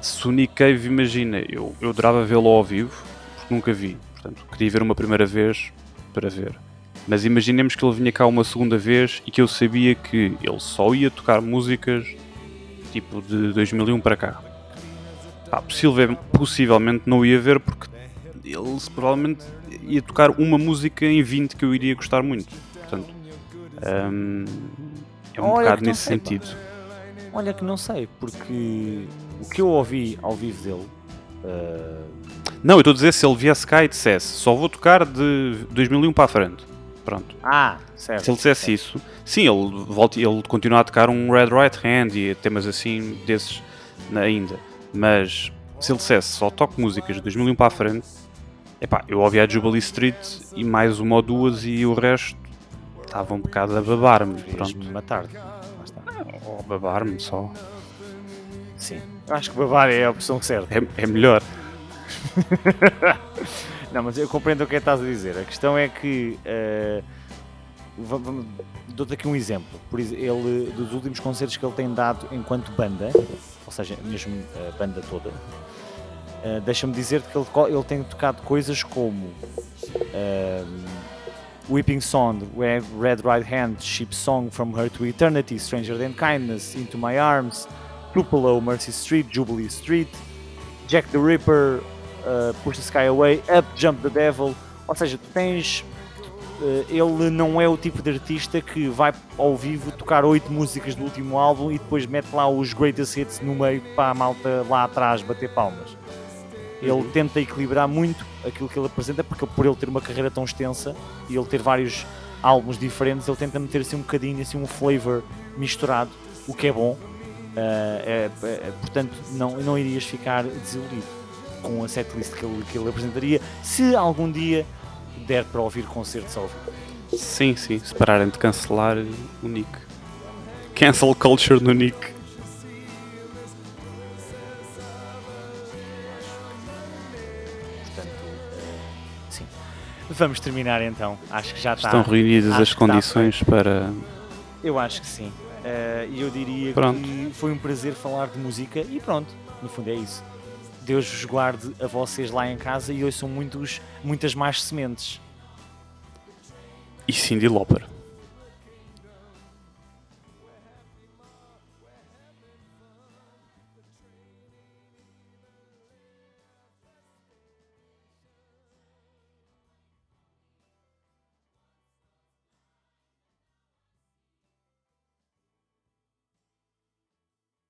Se o Nick Cave, imagina, eu, eu adorava vê-lo ao vivo, porque nunca vi, portanto, queria ver uma primeira vez para ver. Mas imaginemos que ele vinha cá uma segunda vez e que eu sabia que ele só ia tocar músicas tipo de 2001 para cá. Pá, possivelmente, possivelmente não ia ver porque ele provavelmente ia tocar uma música em 20 que eu iria gostar muito. Portanto, hum, é um Olha bocado nesse sei, pá. sentido. Olha que não sei, porque o que eu ouvi ao vivo dele. uh, Não, eu estou a dizer se ele viesse cá e dissesse só vou tocar de 2001 para a frente. Pronto. Ah, certo. Se ele dissesse certo. isso, sim, ele, volta, ele continua a tocar um Red Right Hand e temas assim desses ainda. Mas se ele dissesse só toco músicas de 2001 para a frente, epá, eu ouvia a Jubilee Street e mais uma ou duas e o resto estava um bocado a babar-me. Pronto. Matar-te. Está. Ou a babar-me só. Sim. Acho que babar é a opção certa. É, é melhor. [LAUGHS] Não, mas eu compreendo o que é que estás a dizer. A questão é que. eh, vamos- Dou-te aqui um exemplo. Por ele, dos últimos concertos que ele tem dado enquanto banda, ou seja, mesmo a banda toda, eh, deixa-me dizer que ele, ele tem tocado coisas como ehm, Weeping Song, Red Right Hand, Ship Song From Her to Eternity, Stranger Than Kindness, Into My Arms, Tupelo, Mercy Street, Jubilee Street, Jack the Ripper, uh, Push the Sky Away, Up Jump the Devil. Ou seja, tens. uh, ele não é o tipo de artista que vai ao vivo tocar oito músicas do último álbum e depois mete lá os greatest hits no meio para a malta lá atrás bater palmas. Ele tenta equilibrar muito aquilo que ele apresenta, porque por ele ter uma carreira tão extensa e ele ter vários álbuns diferentes, ele tenta meter assim um bocadinho, assim um flavor misturado, o que é bom. Uh, é- é- portanto, não, não irias ficar desiludido com a setlist que ele, que ele apresentaria se algum dia der para ouvir concertos ao vivo. Sim, sim. Se pararem de cancelar o Nick. Cancel culture no Nick. Portanto, eh, sim. Vamos terminar então. Acho que já está. Estão reunidas as condições para. Eu acho que sim. Eh, E eu diria Pronto. que foi um prazer falar de música e pronto, no fundo é isso. Deus vos guarde a vocês lá em casa e ouçam muitos, muitas mais sementes. E Cindy Lauper.